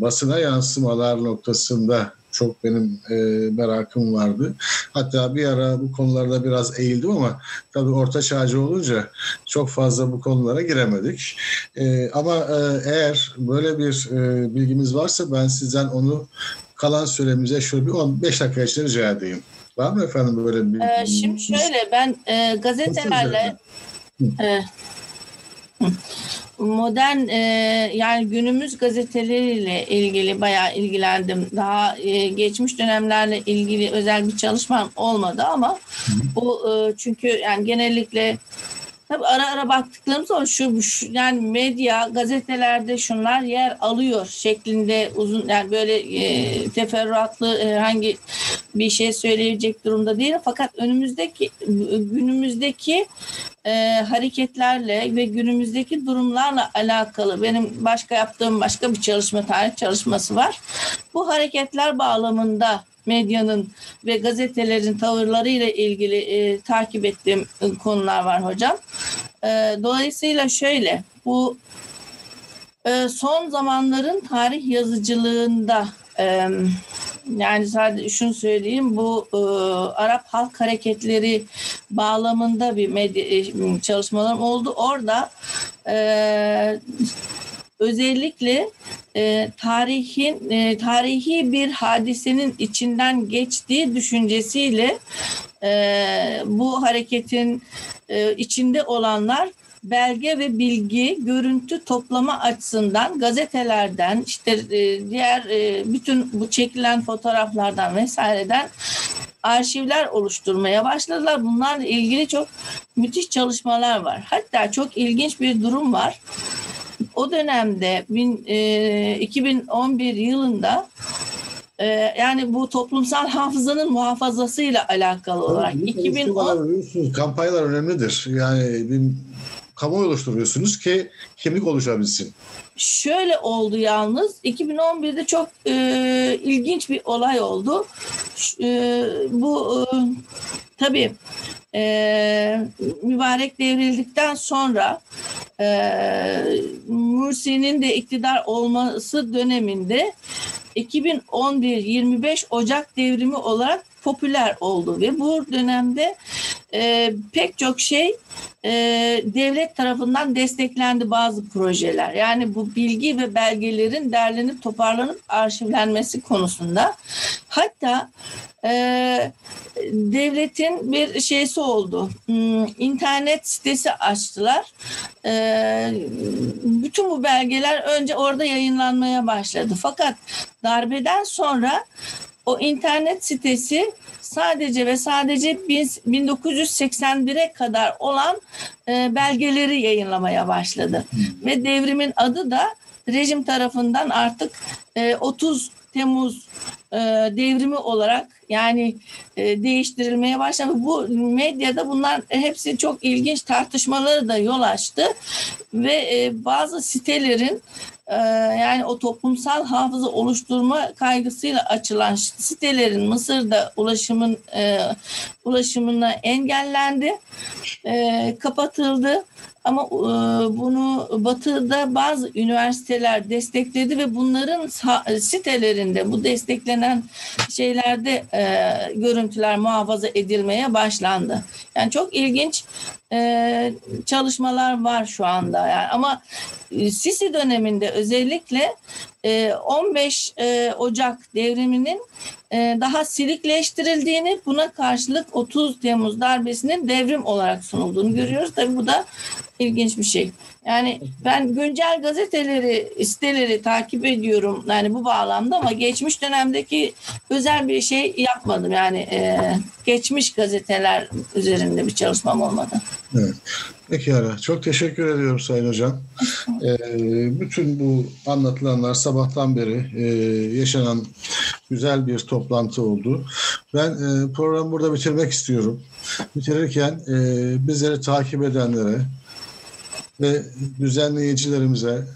basına yansımalar noktasında çok benim e, merakım vardı. Hatta bir ara bu konularda biraz eğildim ama tabii orta çağcı olunca çok fazla bu konulara giremedik. E, ama e, eğer böyle bir e, bilgimiz varsa ben sizden onu kalan süremize şöyle bir 15 dakika içinde rica edeyim. Var mı efendim böyle bir... Ee, şimdi şöyle ben e, gazetelerle e, modern e, yani günümüz gazeteleriyle ilgili bayağı ilgilendim. Daha e, geçmiş dönemlerle ilgili özel bir çalışmam olmadı ama bu e, çünkü yani genellikle Tabii ara ara baktıklarımız o şu, şu yani medya gazetelerde şunlar yer alıyor şeklinde uzun yani böyle e, teferruatlı herhangi bir şey söyleyecek durumda değil fakat önümüzdeki günümüzdeki e, hareketlerle ve günümüzdeki durumlarla alakalı benim başka yaptığım başka bir çalışma tarih çalışması var. Bu hareketler bağlamında medyanın ve gazetelerin tavırlarıyla ilgili e, takip ettiğim e, konular var hocam. E, dolayısıyla şöyle bu e, son zamanların tarih yazıcılığında e, yani sadece şunu söyleyeyim bu e, Arap halk hareketleri bağlamında bir medya e, çalışmalarım oldu. Orada e, özellikle e, tarihin e, tarihi bir hadisenin içinden geçtiği düşüncesiyle e, bu hareketin e, içinde olanlar belge ve bilgi, görüntü toplama açısından gazetelerden, işte e, diğer e, bütün bu çekilen fotoğraflardan vesaireden arşivler oluşturmaya başladılar. Bunlarla ilgili çok müthiş çalışmalar var. Hatta çok ilginç bir durum var o dönemde bin, e, 2011 yılında e, yani bu toplumsal hafızanın muhafazasıyla alakalı olarak 2010 kampanyalar önemlidir. Yani kamuoyu oluşturuyorsunuz ki kimlik oluşabilsin. Şöyle oldu yalnız 2011'de çok e, ilginç bir olay oldu. E, bu e, tabii e, mübarek devrildikten sonra e, Mursi'nin de iktidar olması döneminde 2011-25 Ocak devrimi olarak popüler oldu ve bu dönemde e, pek çok şey e, devlet tarafından desteklendi bazı projeler. Yani bu bilgi ve belgelerin derlenip toparlanıp arşivlenmesi konusunda. Hatta e, devletin bir şeysi oldu. Hmm, internet sitesi açtılar. E, bütün bu belgeler önce orada yayınlanmaya başladı. Fakat darbeden sonra o internet sitesi sadece ve sadece bin- 1981'e kadar olan e, belgeleri yayınlamaya başladı. Ve devrimin adı da rejim tarafından artık e, 30 Temmuz e, devrimi olarak yani e, değiştirilmeye başladı. Bu medyada bunlar hepsi çok ilginç tartışmaları da yol açtı ve e, bazı sitelerin e, yani o toplumsal hafıza oluşturma kaygısıyla açılan sitelerin Mısır'da ulaşımın e, ulaşımına engellendi, e, kapatıldı. Ama e, bunu Batı'da bazı üniversiteler destekledi ve bunların sitelerinde bu desteklenen şeylerde e, görüntüler muhafaza edilmeye başlandı. Yani çok ilginç e, çalışmalar var şu anda. Yani ama e, Sisi döneminde özellikle e, 15 e, Ocak devriminin e, daha silikleştirildiğini buna karşılık 30 Temmuz darbesinin devrim olarak sunulduğunu görüyoruz. Tabii bu da ilginç bir şey. Yani ben güncel gazeteleri, siteleri takip ediyorum yani bu bağlamda ama geçmiş dönemdeki özel bir şey yapmadım. Yani e, geçmiş gazeteler üzerinde bir çalışmam olmadı. Evet. Peki Ara. Çok teşekkür ediyorum Sayın Hocam. Ee, bütün bu anlatılanlar sabahtan beri e, yaşanan güzel bir toplantı oldu. Ben e, programı burada bitirmek istiyorum. Bitirirken e, bizleri takip edenlere ve düzenleyicilerimize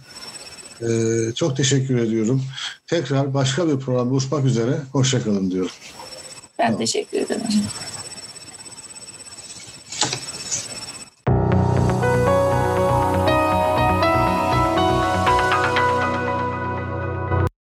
e, çok teşekkür ediyorum. Tekrar başka bir program buluşmak üzere. Hoşçakalın diyorum. Ben Tamam. teşekkür ederim.